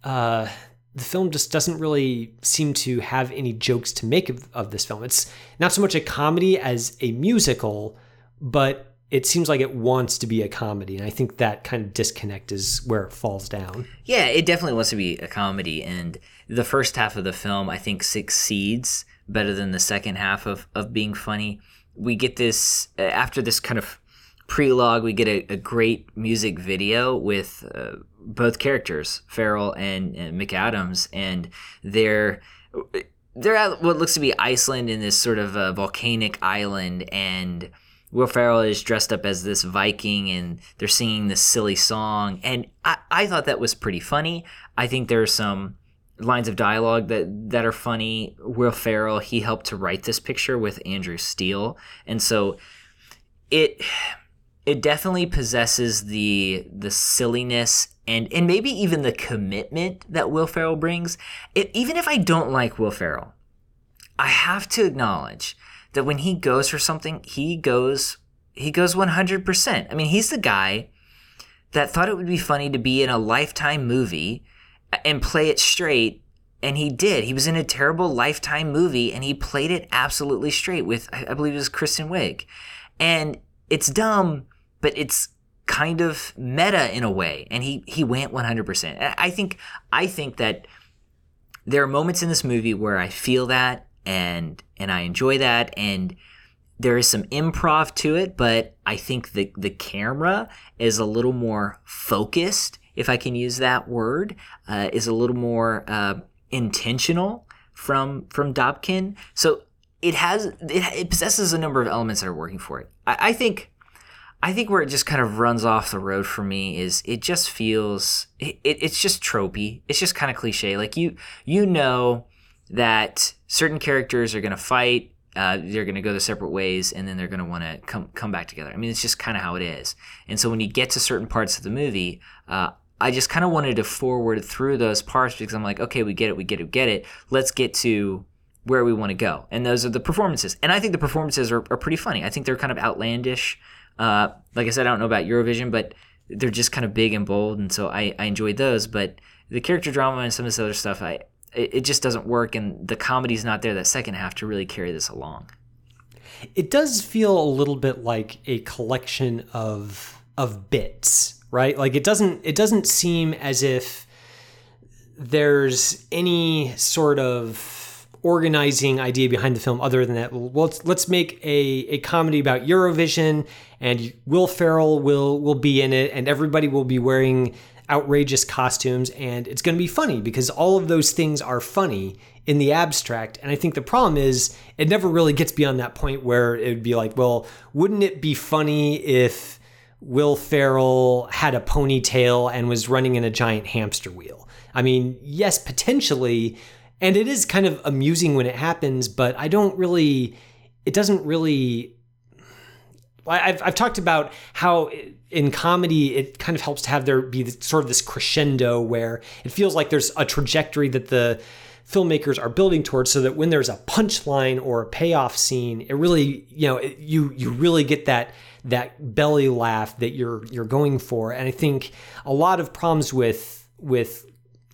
uh, the film just doesn't really seem to have any jokes to make of, of this film. It's not so much a comedy as a musical, but it seems like it wants to be a comedy and i think that kind of disconnect is where it falls down yeah it definitely wants to be a comedy and the first half of the film i think succeeds better than the second half of, of being funny. We get this uh, after this kind of prelogue. We get a, a great music video with uh, both characters, Ferrell and, and McAdams, and they're they're at what looks to be Iceland in this sort of volcanic island, and Will Ferrell is dressed up as this Viking, and they're singing this silly song, and I, I thought that was pretty funny. I think there's some lines of dialogue that that are funny. Will Ferrell he helped to write this picture with Andrew Steele, and so it it definitely possesses the the silliness and and maybe even the commitment that Will Ferrell brings. It, even if I don't like Will Ferrell, I have to acknowledge that when he goes for something, he goes he goes 100%. I mean, he's the guy that thought it would be funny to be in a lifetime movie and play it straight. And he did. He was in a terrible Lifetime movie, and he played it absolutely straight with, I believe it was Kristen Wiig. And it's dumb, but it's kind of meta in a way. And he he went 100%. I think I think that there are moments in this movie where I feel that and and I enjoy that and there is some improv to it, but I think the the camera is a little more focused, if I can use that word, uh, is a little more uh, intentional from from Dobkin. So it has it, it possesses a number of elements that are working for it. I, I think I think where it just kind of runs off the road for me is it just feels it, it, it's just tropey. It's just kind of cliche. Like you you know that certain characters are going to fight, uh, they're going to go their separate ways, and then they're going to want to come come back together. I mean, it's just kind of how it is. And so when you get to certain parts of the movie, uh, I just kind of wanted to forward through those parts because I'm like, okay, we get it, we get it, we get it. Let's get to where we want to go, and those are the performances. And I think the performances are, are pretty funny. I think they're kind of outlandish. Uh, like I said, I don't know about Eurovision, but they're just kind of big and bold, and so I, I enjoyed those. But the character drama and some of this other stuff, I it, it just doesn't work, and the comedy's not there that second half to really carry this along. It does feel a little bit like a collection of of bits, right? Like it doesn't it doesn't seem as if there's any sort of organizing idea behind the film other than that well let's let's make a, a comedy about Eurovision and Will Ferrell will will be in it and everybody will be wearing outrageous costumes and it's going to be funny because all of those things are funny in the abstract and I think the problem is it never really gets beyond that point where it would be like well wouldn't it be funny if Will Ferrell had a ponytail and was running in a giant hamster wheel. I mean, yes, potentially, and it is kind of amusing when it happens, but I don't really, it doesn't really. I've, I've talked about how in comedy it kind of helps to have there be sort of this crescendo where it feels like there's a trajectory that the filmmakers are building towards so that when there's a punchline or a payoff scene it really you know you you really get that that belly laugh that you're you're going for. And i think a lot of problems with with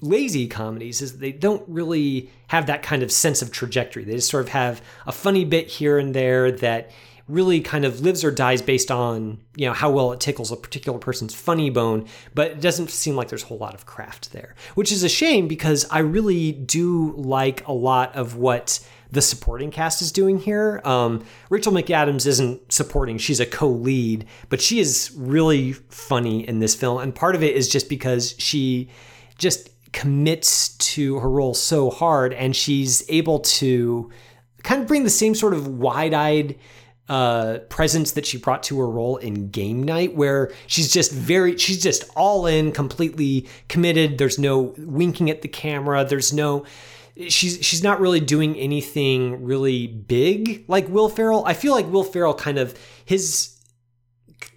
lazy comedies is they don't really have that kind of sense of trajectory. They just sort of have a funny bit here and there that really kind of lives or dies based on you know how well it tickles a particular person's funny bone but it doesn't seem like there's a whole lot of craft there which is a shame because i really do like a lot of what the supporting cast is doing here um, rachel mcadams isn't supporting she's a co-lead but she is really funny in this film and part of it is just because she just commits to her role so hard and she's able to kind of bring the same sort of wide-eyed uh, presence that she brought to her role in Game Night, where she's just very, she's just all in, completely committed. There's no winking at the camera. There's no, she's she's not really doing anything really big like Will Ferrell. I feel like Will Ferrell kind of his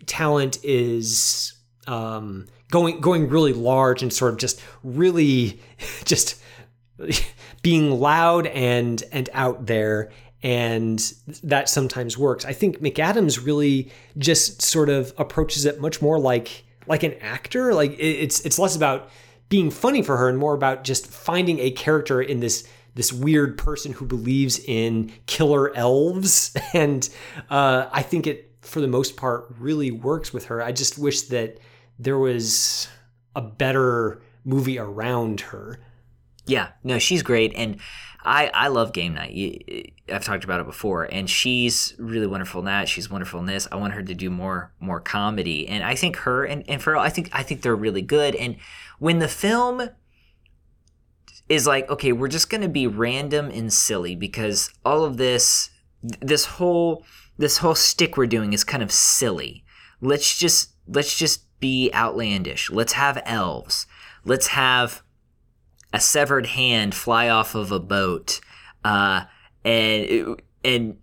talent is um, going going really large and sort of just really [LAUGHS] just being loud and and out there and that sometimes works. I think McAdams really just sort of approaches it much more like like an actor. Like it's it's less about being funny for her and more about just finding a character in this this weird person who believes in killer elves. [LAUGHS] And uh, I think it for the most part really works with her. I just wish that there was a better movie around her. Yeah, no, she's great, and I I love Game Night. I've talked about it before, and she's really wonderful in that. She's wonderful in this. I want her to do more more comedy, and I think her and and Ferrell, I think I think they're really good. And when the film is like, okay, we're just gonna be random and silly because all of this, this whole this whole stick we're doing is kind of silly. Let's just let's just be outlandish. Let's have elves. Let's have a severed hand fly off of a boat, uh, and and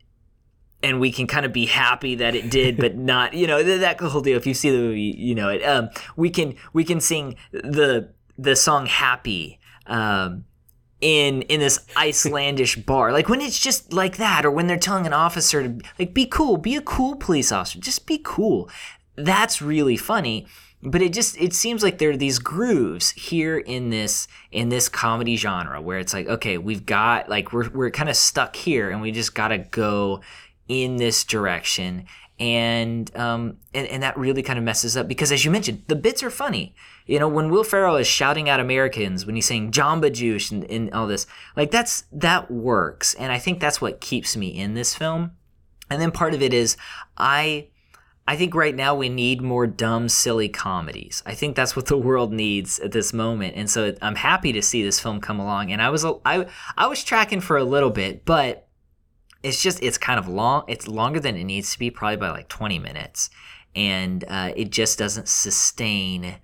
and we can kind of be happy that it did, but [LAUGHS] not, you know, that whole deal. If you see the movie, you know it. Um, we can we can sing the the song "Happy." Um, in in this Icelandish [LAUGHS] bar. Like when it's just like that, or when they're telling an officer to like be cool, be a cool police officer, just be cool. That's really funny. But it just it seems like there are these grooves here in this in this comedy genre where it's like okay we've got like we're we're kind of stuck here and we just got to go in this direction. And um and, and that really kind of messes up because as you mentioned the bits are funny. You know when will ferrell is shouting at americans when he's saying jamba juice and, and all this like that's that works. And i think that's what keeps me in this film. And then part of it is i I think right now we need more dumb, silly comedies. I think that's what the world needs at this moment, and so I'm happy to see this film come along. And I was I I was tracking for a little bit, but it's just it's kind of long. It's longer than it needs to be, probably by like 20 minutes, and uh, it just doesn't sustain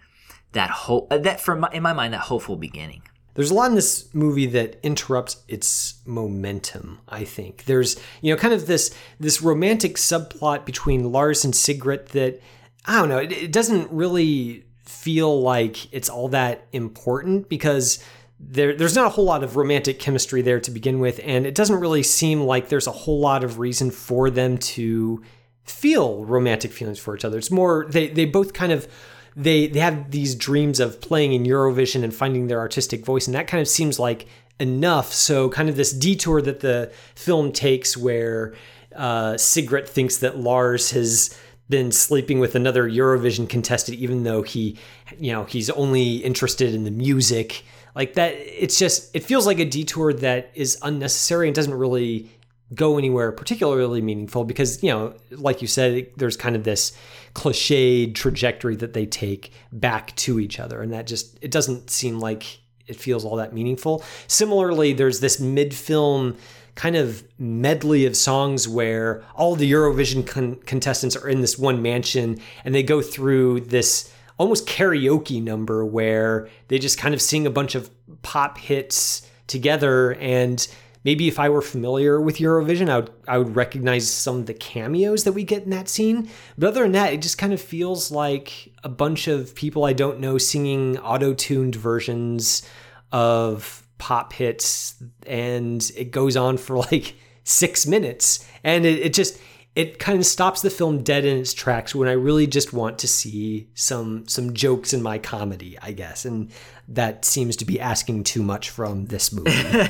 that whole that for my, in my mind that hopeful beginning. There's a lot in this movie that interrupts its momentum, I think. There's, you know, kind of this this romantic subplot between Lars and Sigrid that I don't know, it, it doesn't really feel like it's all that important because there, there's not a whole lot of romantic chemistry there to begin with, and it doesn't really seem like there's a whole lot of reason for them to feel romantic feelings for each other. It's more they they both kind of they they have these dreams of playing in Eurovision and finding their artistic voice, and that kind of seems like enough. So kind of this detour that the film takes, where uh, Sigrid thinks that Lars has been sleeping with another Eurovision contestant, even though he, you know, he's only interested in the music. Like that, it's just it feels like a detour that is unnecessary and doesn't really go anywhere particularly meaningful because you know like you said there's kind of this cliched trajectory that they take back to each other. And that just it doesn't seem like it feels all that meaningful. Similarly there's this mid-film kind of medley of songs where all the eurovision con- contestants are in this one mansion and they go through this almost karaoke number where they just kind of sing a bunch of pop hits together and maybe if I were familiar with Eurovision, I would I would recognize some of the cameos that we get in that scene. But other than that, it just kind of feels like a bunch of people I don't know singing auto-tuned versions of pop hits, and it goes on for like [LAUGHS] six minutes, and it, it just it kind of stops the film dead in its tracks when I really just want to see some some jokes in my comedy, I guess. And that seems to be asking too much from this movie. [LAUGHS]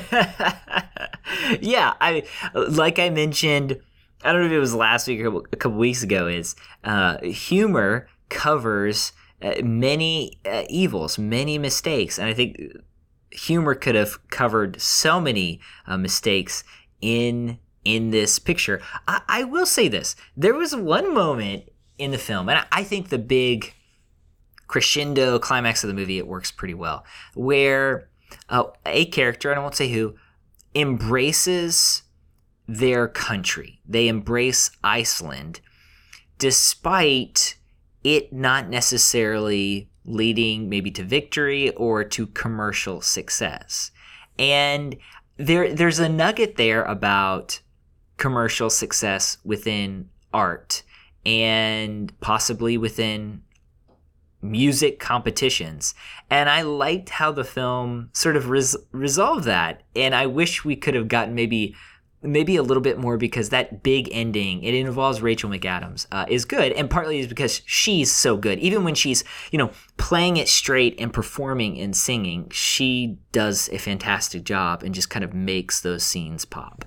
yeah, I like I mentioned. I don't know if it was last week or a couple weeks ago. Is uh, humor covers uh, many uh, evils, many mistakes, and I think humor could have covered so many uh, mistakes in in this picture. I, I, will say this: there was one moment in the film, and I, I think the big crescendo climax of the movie it works pretty well, where uh, a character, and I won't say who, embraces their country. They embrace Iceland, despite it not necessarily leading maybe to victory or to commercial success. And there there's a nugget there about commercial success within art and possibly within music competitions. And I liked how the film sort of res- resolved that. And I wish we could have gotten maybe maybe a little bit more because that big ending it involves rachel mcadams uh, is good and partly is because she's so good even when she's you know playing it straight and performing and singing she does a fantastic job and just kind of makes those scenes pop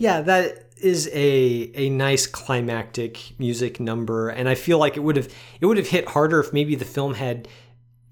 yeah that is a a nice climactic music number, and I feel like it would have it would have hit harder if maybe the film had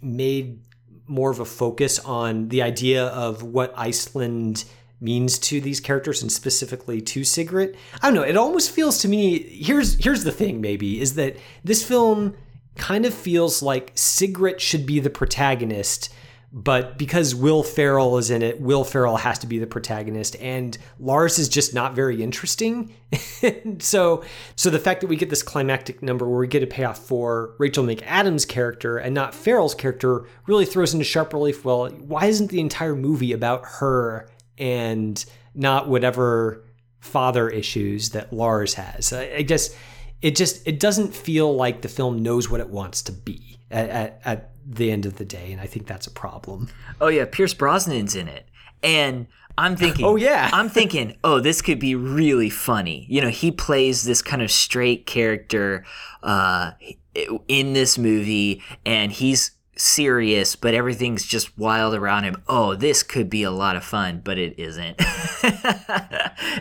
made more of a focus on the idea of what Iceland means to these characters and specifically to Sigrid. I don't know, it almost feels to me here's here's the thing maybe is that this film kind of feels like Sigrid should be the protagonist but because Will Ferrell is in it, Will Ferrell has to be the protagonist, and Lars is just not very interesting. [LAUGHS] so, so the fact that we get this climactic number where we get a payoff for Rachel McAdams' character and not Ferrell's character really throws into sharp relief. Well, why isn't the entire movie about her and not whatever father issues that Lars has? I guess it just it doesn't feel like the film knows what it wants to be at, at, at the end of the day, and I think that's a problem. Oh yeah, Pierce Brosnan's in it, and I'm thinking, Oh, yeah. I'm thinking, oh, this could be really funny. You know, he plays this kind of straight character uh, in this movie, and he's serious, but everything's just wild around him. Oh, this could be a lot of fun, but it isn't. [LAUGHS]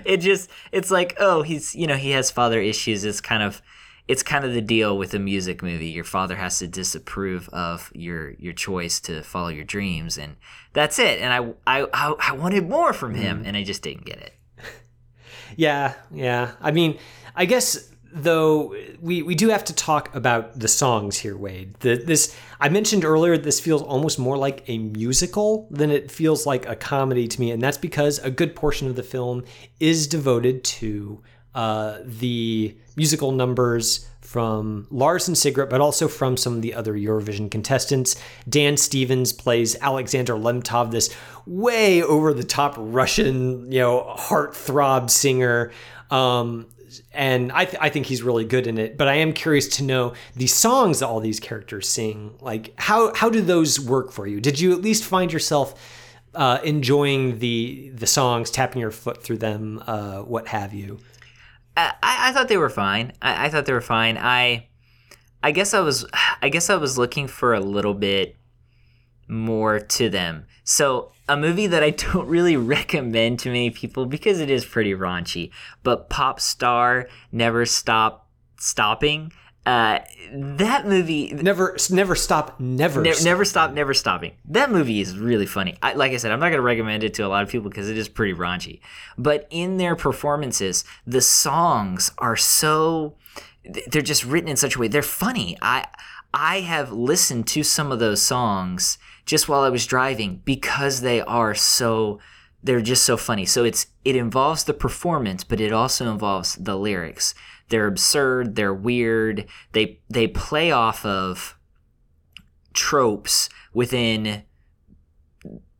it just, it's like, oh, he's, you know, he has father issues. It's kind of, it's kind of the deal with a music movie. Your father has to disapprove of your your choice to follow your dreams, and that's it. And I I I, wanted more from him, mm. and I just didn't get it. [LAUGHS] Yeah, yeah. I mean, I guess though we we do have to talk about the songs here, Wade. The, this I mentioned earlier. This feels almost more like a musical than it feels like a comedy to me, and that's because a good portion of the film is devoted to uh, the musical numbers from Lars and Sigrid, but also from some of the other Eurovision contestants. Dan Stevens plays Alexander Lemtov, this way over the top Russian, you know, heartthrob singer. Um, and I, th- I think he's really good in it. But I am curious to know the songs that all these characters sing. Like, how how do those work for you? Did you at least find yourself uh, enjoying the the songs, tapping your foot through them, uh, what have you? I, I thought they were fine. I, I thought they were fine. I I guess I was [SIGHS] I guess I was looking for a little bit more to them. So a movie that I [LAUGHS] don't really recommend to many people because it is pretty raunchy, but Pop Star Never Stop Stopping. Uh, that movie never never stop never ne- stop. never stop never stopping. That movie is really funny. I, like i said i'm not going to recommend it to a lot of people because it is pretty raunchy. But in their performances the songs are so they're just written in such a way they're funny. I i have listened to some of those songs just while i was driving because they are so they're just so funny. So it's it involves the performance but it also involves the lyrics they're absurd they're weird. They they play off of tropes within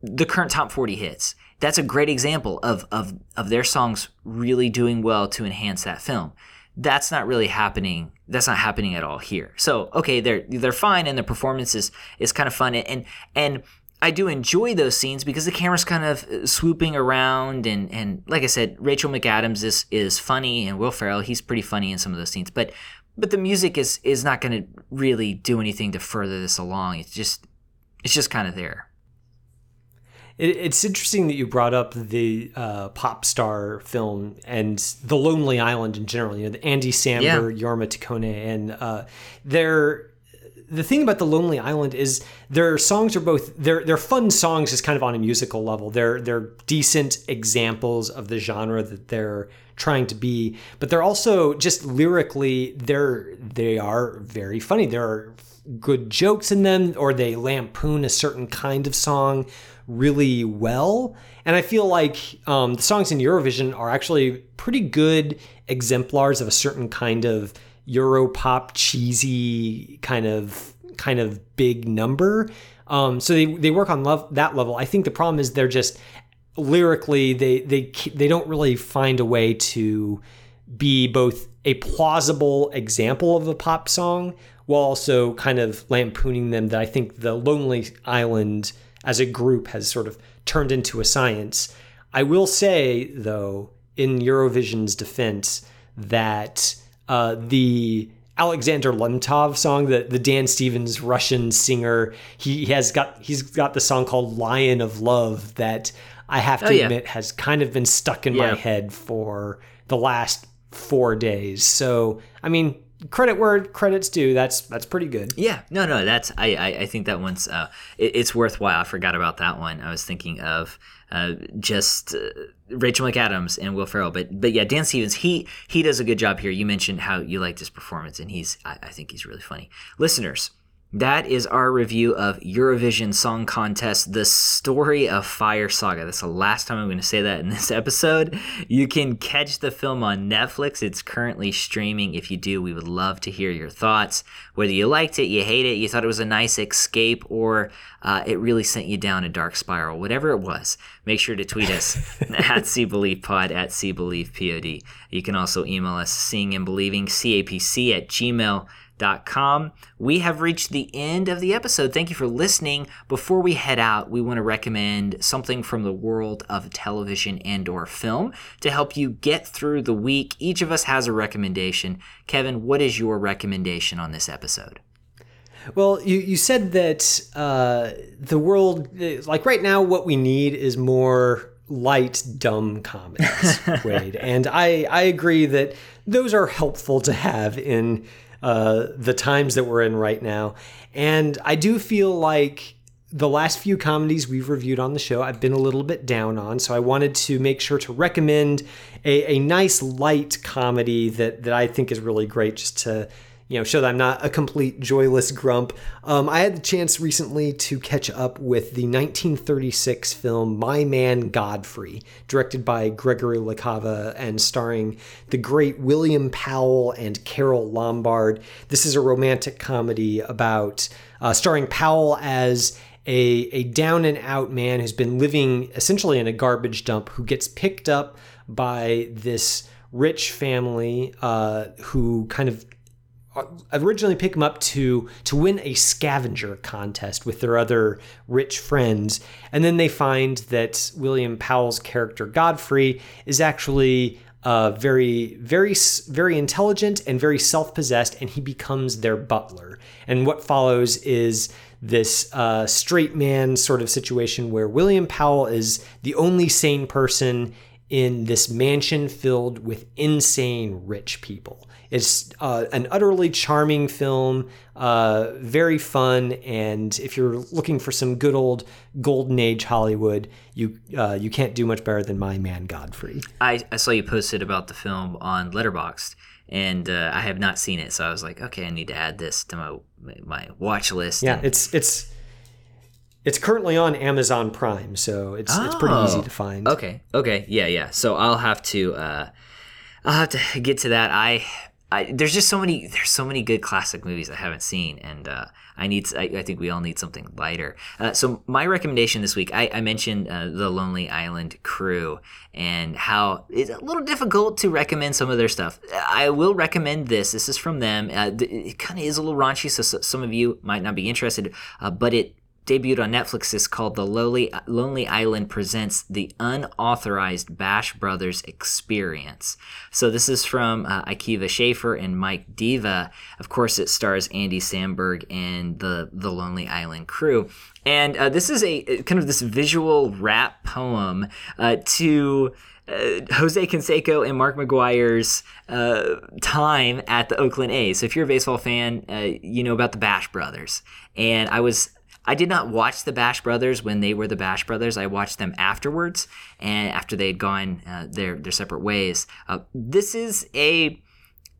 the current top 40 hits. That's a great example of of of their songs really doing well to enhance that film. That's not really happening that's not happening at all here. So okay they're they're fine and the performance is is kind of fun and and I do enjoy those scenes because the camera's kind of swooping around and and like I said, Rachel McAdams is is funny and Will Ferrell he's pretty funny in some of those scenes, but but the music is is not going to really do anything to further this along. It's just it's just kind of there. It, it's interesting that you brought up the uh, pop star film and the Lonely Island in general. You know, the Andy Samberg, Yeah. Jorma Taccone, and uh, they're the thing about the Lonely Island is their songs are both they're they're fun songs just kind of on a musical level. They're they're decent examples of the genre that they're trying to be, but they're also just lyrically they're they are very funny. There are good jokes in them or they lampoon a certain kind of song really well. And I feel like um, the songs in Eurovision are actually pretty good exemplars of a certain kind of Europop cheesy kind of kind of big number. Um, so they, they work on love, that level. I think the problem is they're just lyrically they they they don't really find a way to be both a plausible example of a pop song while also kind of lampooning them that I think the Lonely Island as a group has sort of turned into a science. I will say though in Eurovision's defense that uh, the Alexander Lemtov song, the, the Dan Stevens Russian singer, he has got he's got the song called Lion of Love that I have to Oh, yeah. admit has kind of been stuck in Yeah. my head for the last four days. So I mean, credit where credit's due. That's that's pretty good. Yeah, no, no, that's I, I, I think that one's uh, it, it's worthwhile. I forgot about that one. I was thinking of uh, just uh, Rachel McAdams and Will Ferrell, but but yeah, Dan Stevens he he does a good job here. You mentioned how you liked his performance, and he's I, I think he's really funny. Listeners, that is our review of Eurovision Song Contest: The Story of Fire Saga. That's the last time I'm going to say that in this episode. You can catch the film on Netflix. It's currently streaming. If you do, we would love to hear your thoughts. Whether you liked it, you hate it, you thought it was a nice escape, or uh, it really sent you down a dark spiral, whatever it was, make sure to tweet us [LAUGHS] at See Believe Pod at See Believe Pod. You can also email us seeing and believing capc at gmail Com. We have reached the end of the episode. Thank you for listening. Before we head out, we want to recommend something from the world of television and or film to help you get through the week. Each of us has a recommendation. Kevin, what is your recommendation on this episode? Well, you, you said that uh, the world, like right now, what we need is more light, dumb comedies, Wade. And I, I agree that those are helpful to have in uh, the times that we're in right now. And I do feel like the last few comedies we've reviewed on the show, I've been a little bit down on. So I wanted to make sure to recommend a, a nice, light comedy that, that I think is really great just to you know, show that I'm not a complete joyless grump. Um, I had the chance recently to catch up with the 1936 film My Man Godfrey, directed by Gregory La Cava and starring the great William Powell and Carole Lombard. This is a romantic comedy about uh, starring Powell as a, a down and out man who's been living essentially in a garbage dump who gets picked up by this rich family uh, who kind of originally pick him up to to win a scavenger contest with their other rich friends. And then they find that William Powell's character Godfrey is actually uh, very very very intelligent and very self-possessed and he becomes their butler. And what follows is this uh, straight man sort of situation where William Powell is the only sane person in this mansion filled with insane rich people it's uh, an utterly charming film, uh, very fun, and if you're looking for some good old golden age Hollywood, you uh, you can't do much better than My Man Godfrey. I, I saw you posted about the film on Letterboxd, and uh, I have not seen it, so I was like, okay, I need to add this to my my watch list. Yeah, and... it's it's it's currently on Amazon Prime, so it's oh, it's pretty easy to find. Okay, okay, yeah, yeah. So I'll have to uh, I'll have to get to that. I I, there's just so many there's so many good classic movies I haven't seen, and uh, I need I, I, think we all need something lighter. Uh, so my recommendation this week, I, I mentioned uh, the Lonely Island Crew and how it's a little difficult to recommend some of their stuff. I will recommend this. This is from them. Uh, it kind of is a little raunchy, so some of you might not be interested, uh, but it debuted on Netflix is called The Lowly, Lonely Island Presents the Unauthorized Bash Brothers Experience. So this is from uh, Akiva Schaffer and Mike Diva. Of course, it stars Andy Samberg and the, the Lonely Island crew. And uh, this is a kind of this visual rap poem uh, to uh, Jose Canseco and Mark McGwire's uh, time at the Oakland A's. So if you're a baseball fan, uh, you know about the Bash Brothers. And I was I did not watch the Bash Brothers when they were the Bash Brothers. I watched them afterwards, and after they had gone uh, their their separate ways. Uh, this is a,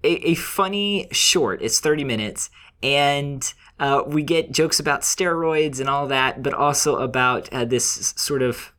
a, a funny short. It's thirty minutes, and uh, we get jokes about steroids and all that, but also about uh, this sort of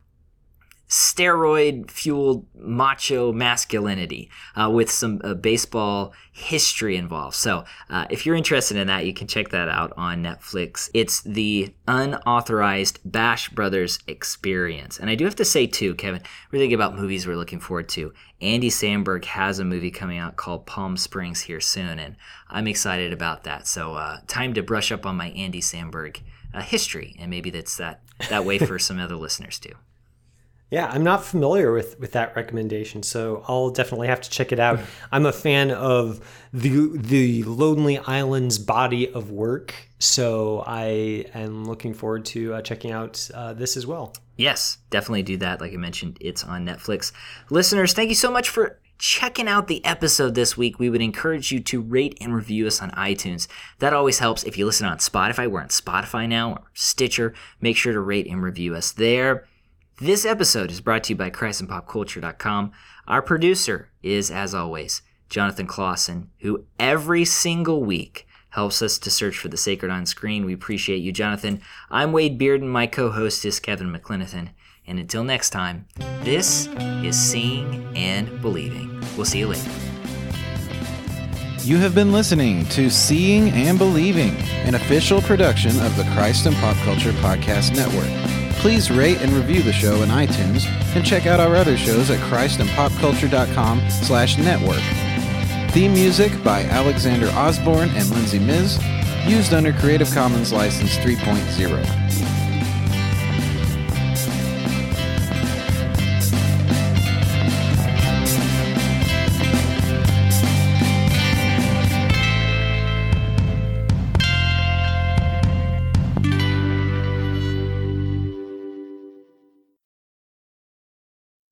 steroid fueled macho masculinity uh, with some uh, baseball history involved. So, uh, if you're interested in that, you can check that out on Netflix. It's the unauthorized Bash Brothers experience. And I do have to say, too, Kevin, really think about movies we're looking forward to. Andy Samberg has a movie coming out called Palm Springs here soon, and I'm excited about that. So, uh, time to brush up on my Andy Samberg uh, history, and maybe that's that, that way for [LAUGHS] some other listeners, too. Yeah, I'm not familiar with with that recommendation, so I'll definitely have to check it out. [LAUGHS] I'm a fan of the the Lonely Island's body of work, so I am looking forward to uh, checking out uh, this as well. Yes, definitely do that. Like I mentioned, it's on Netflix. Listeners, thank you so much for checking out the episode this week. We would encourage you to rate and review us on iTunes. That always helps. If you listen on Spotify, we're on Spotify now or Stitcher. Make sure to rate and review us there. This episode is brought to you by ChristandPopCulture.com. Our producer is, as always, Jonathan Clausen, who every single week helps us to search for the sacred on screen. We appreciate you, Jonathan. I'm Wade Bearden. And my co host is Kevin McLenithan. And until next time, this is Seeing and Believing. We'll see you later. You have been listening to Seeing and Believing, an official production of the Christ and Pop Culture Podcast Network. Please rate and review the show in iTunes and check out our other shows at christandpopculture.com slash network. Theme music by Alexander Osborne and Lindsay Miz, used under Creative Commons License 3.0.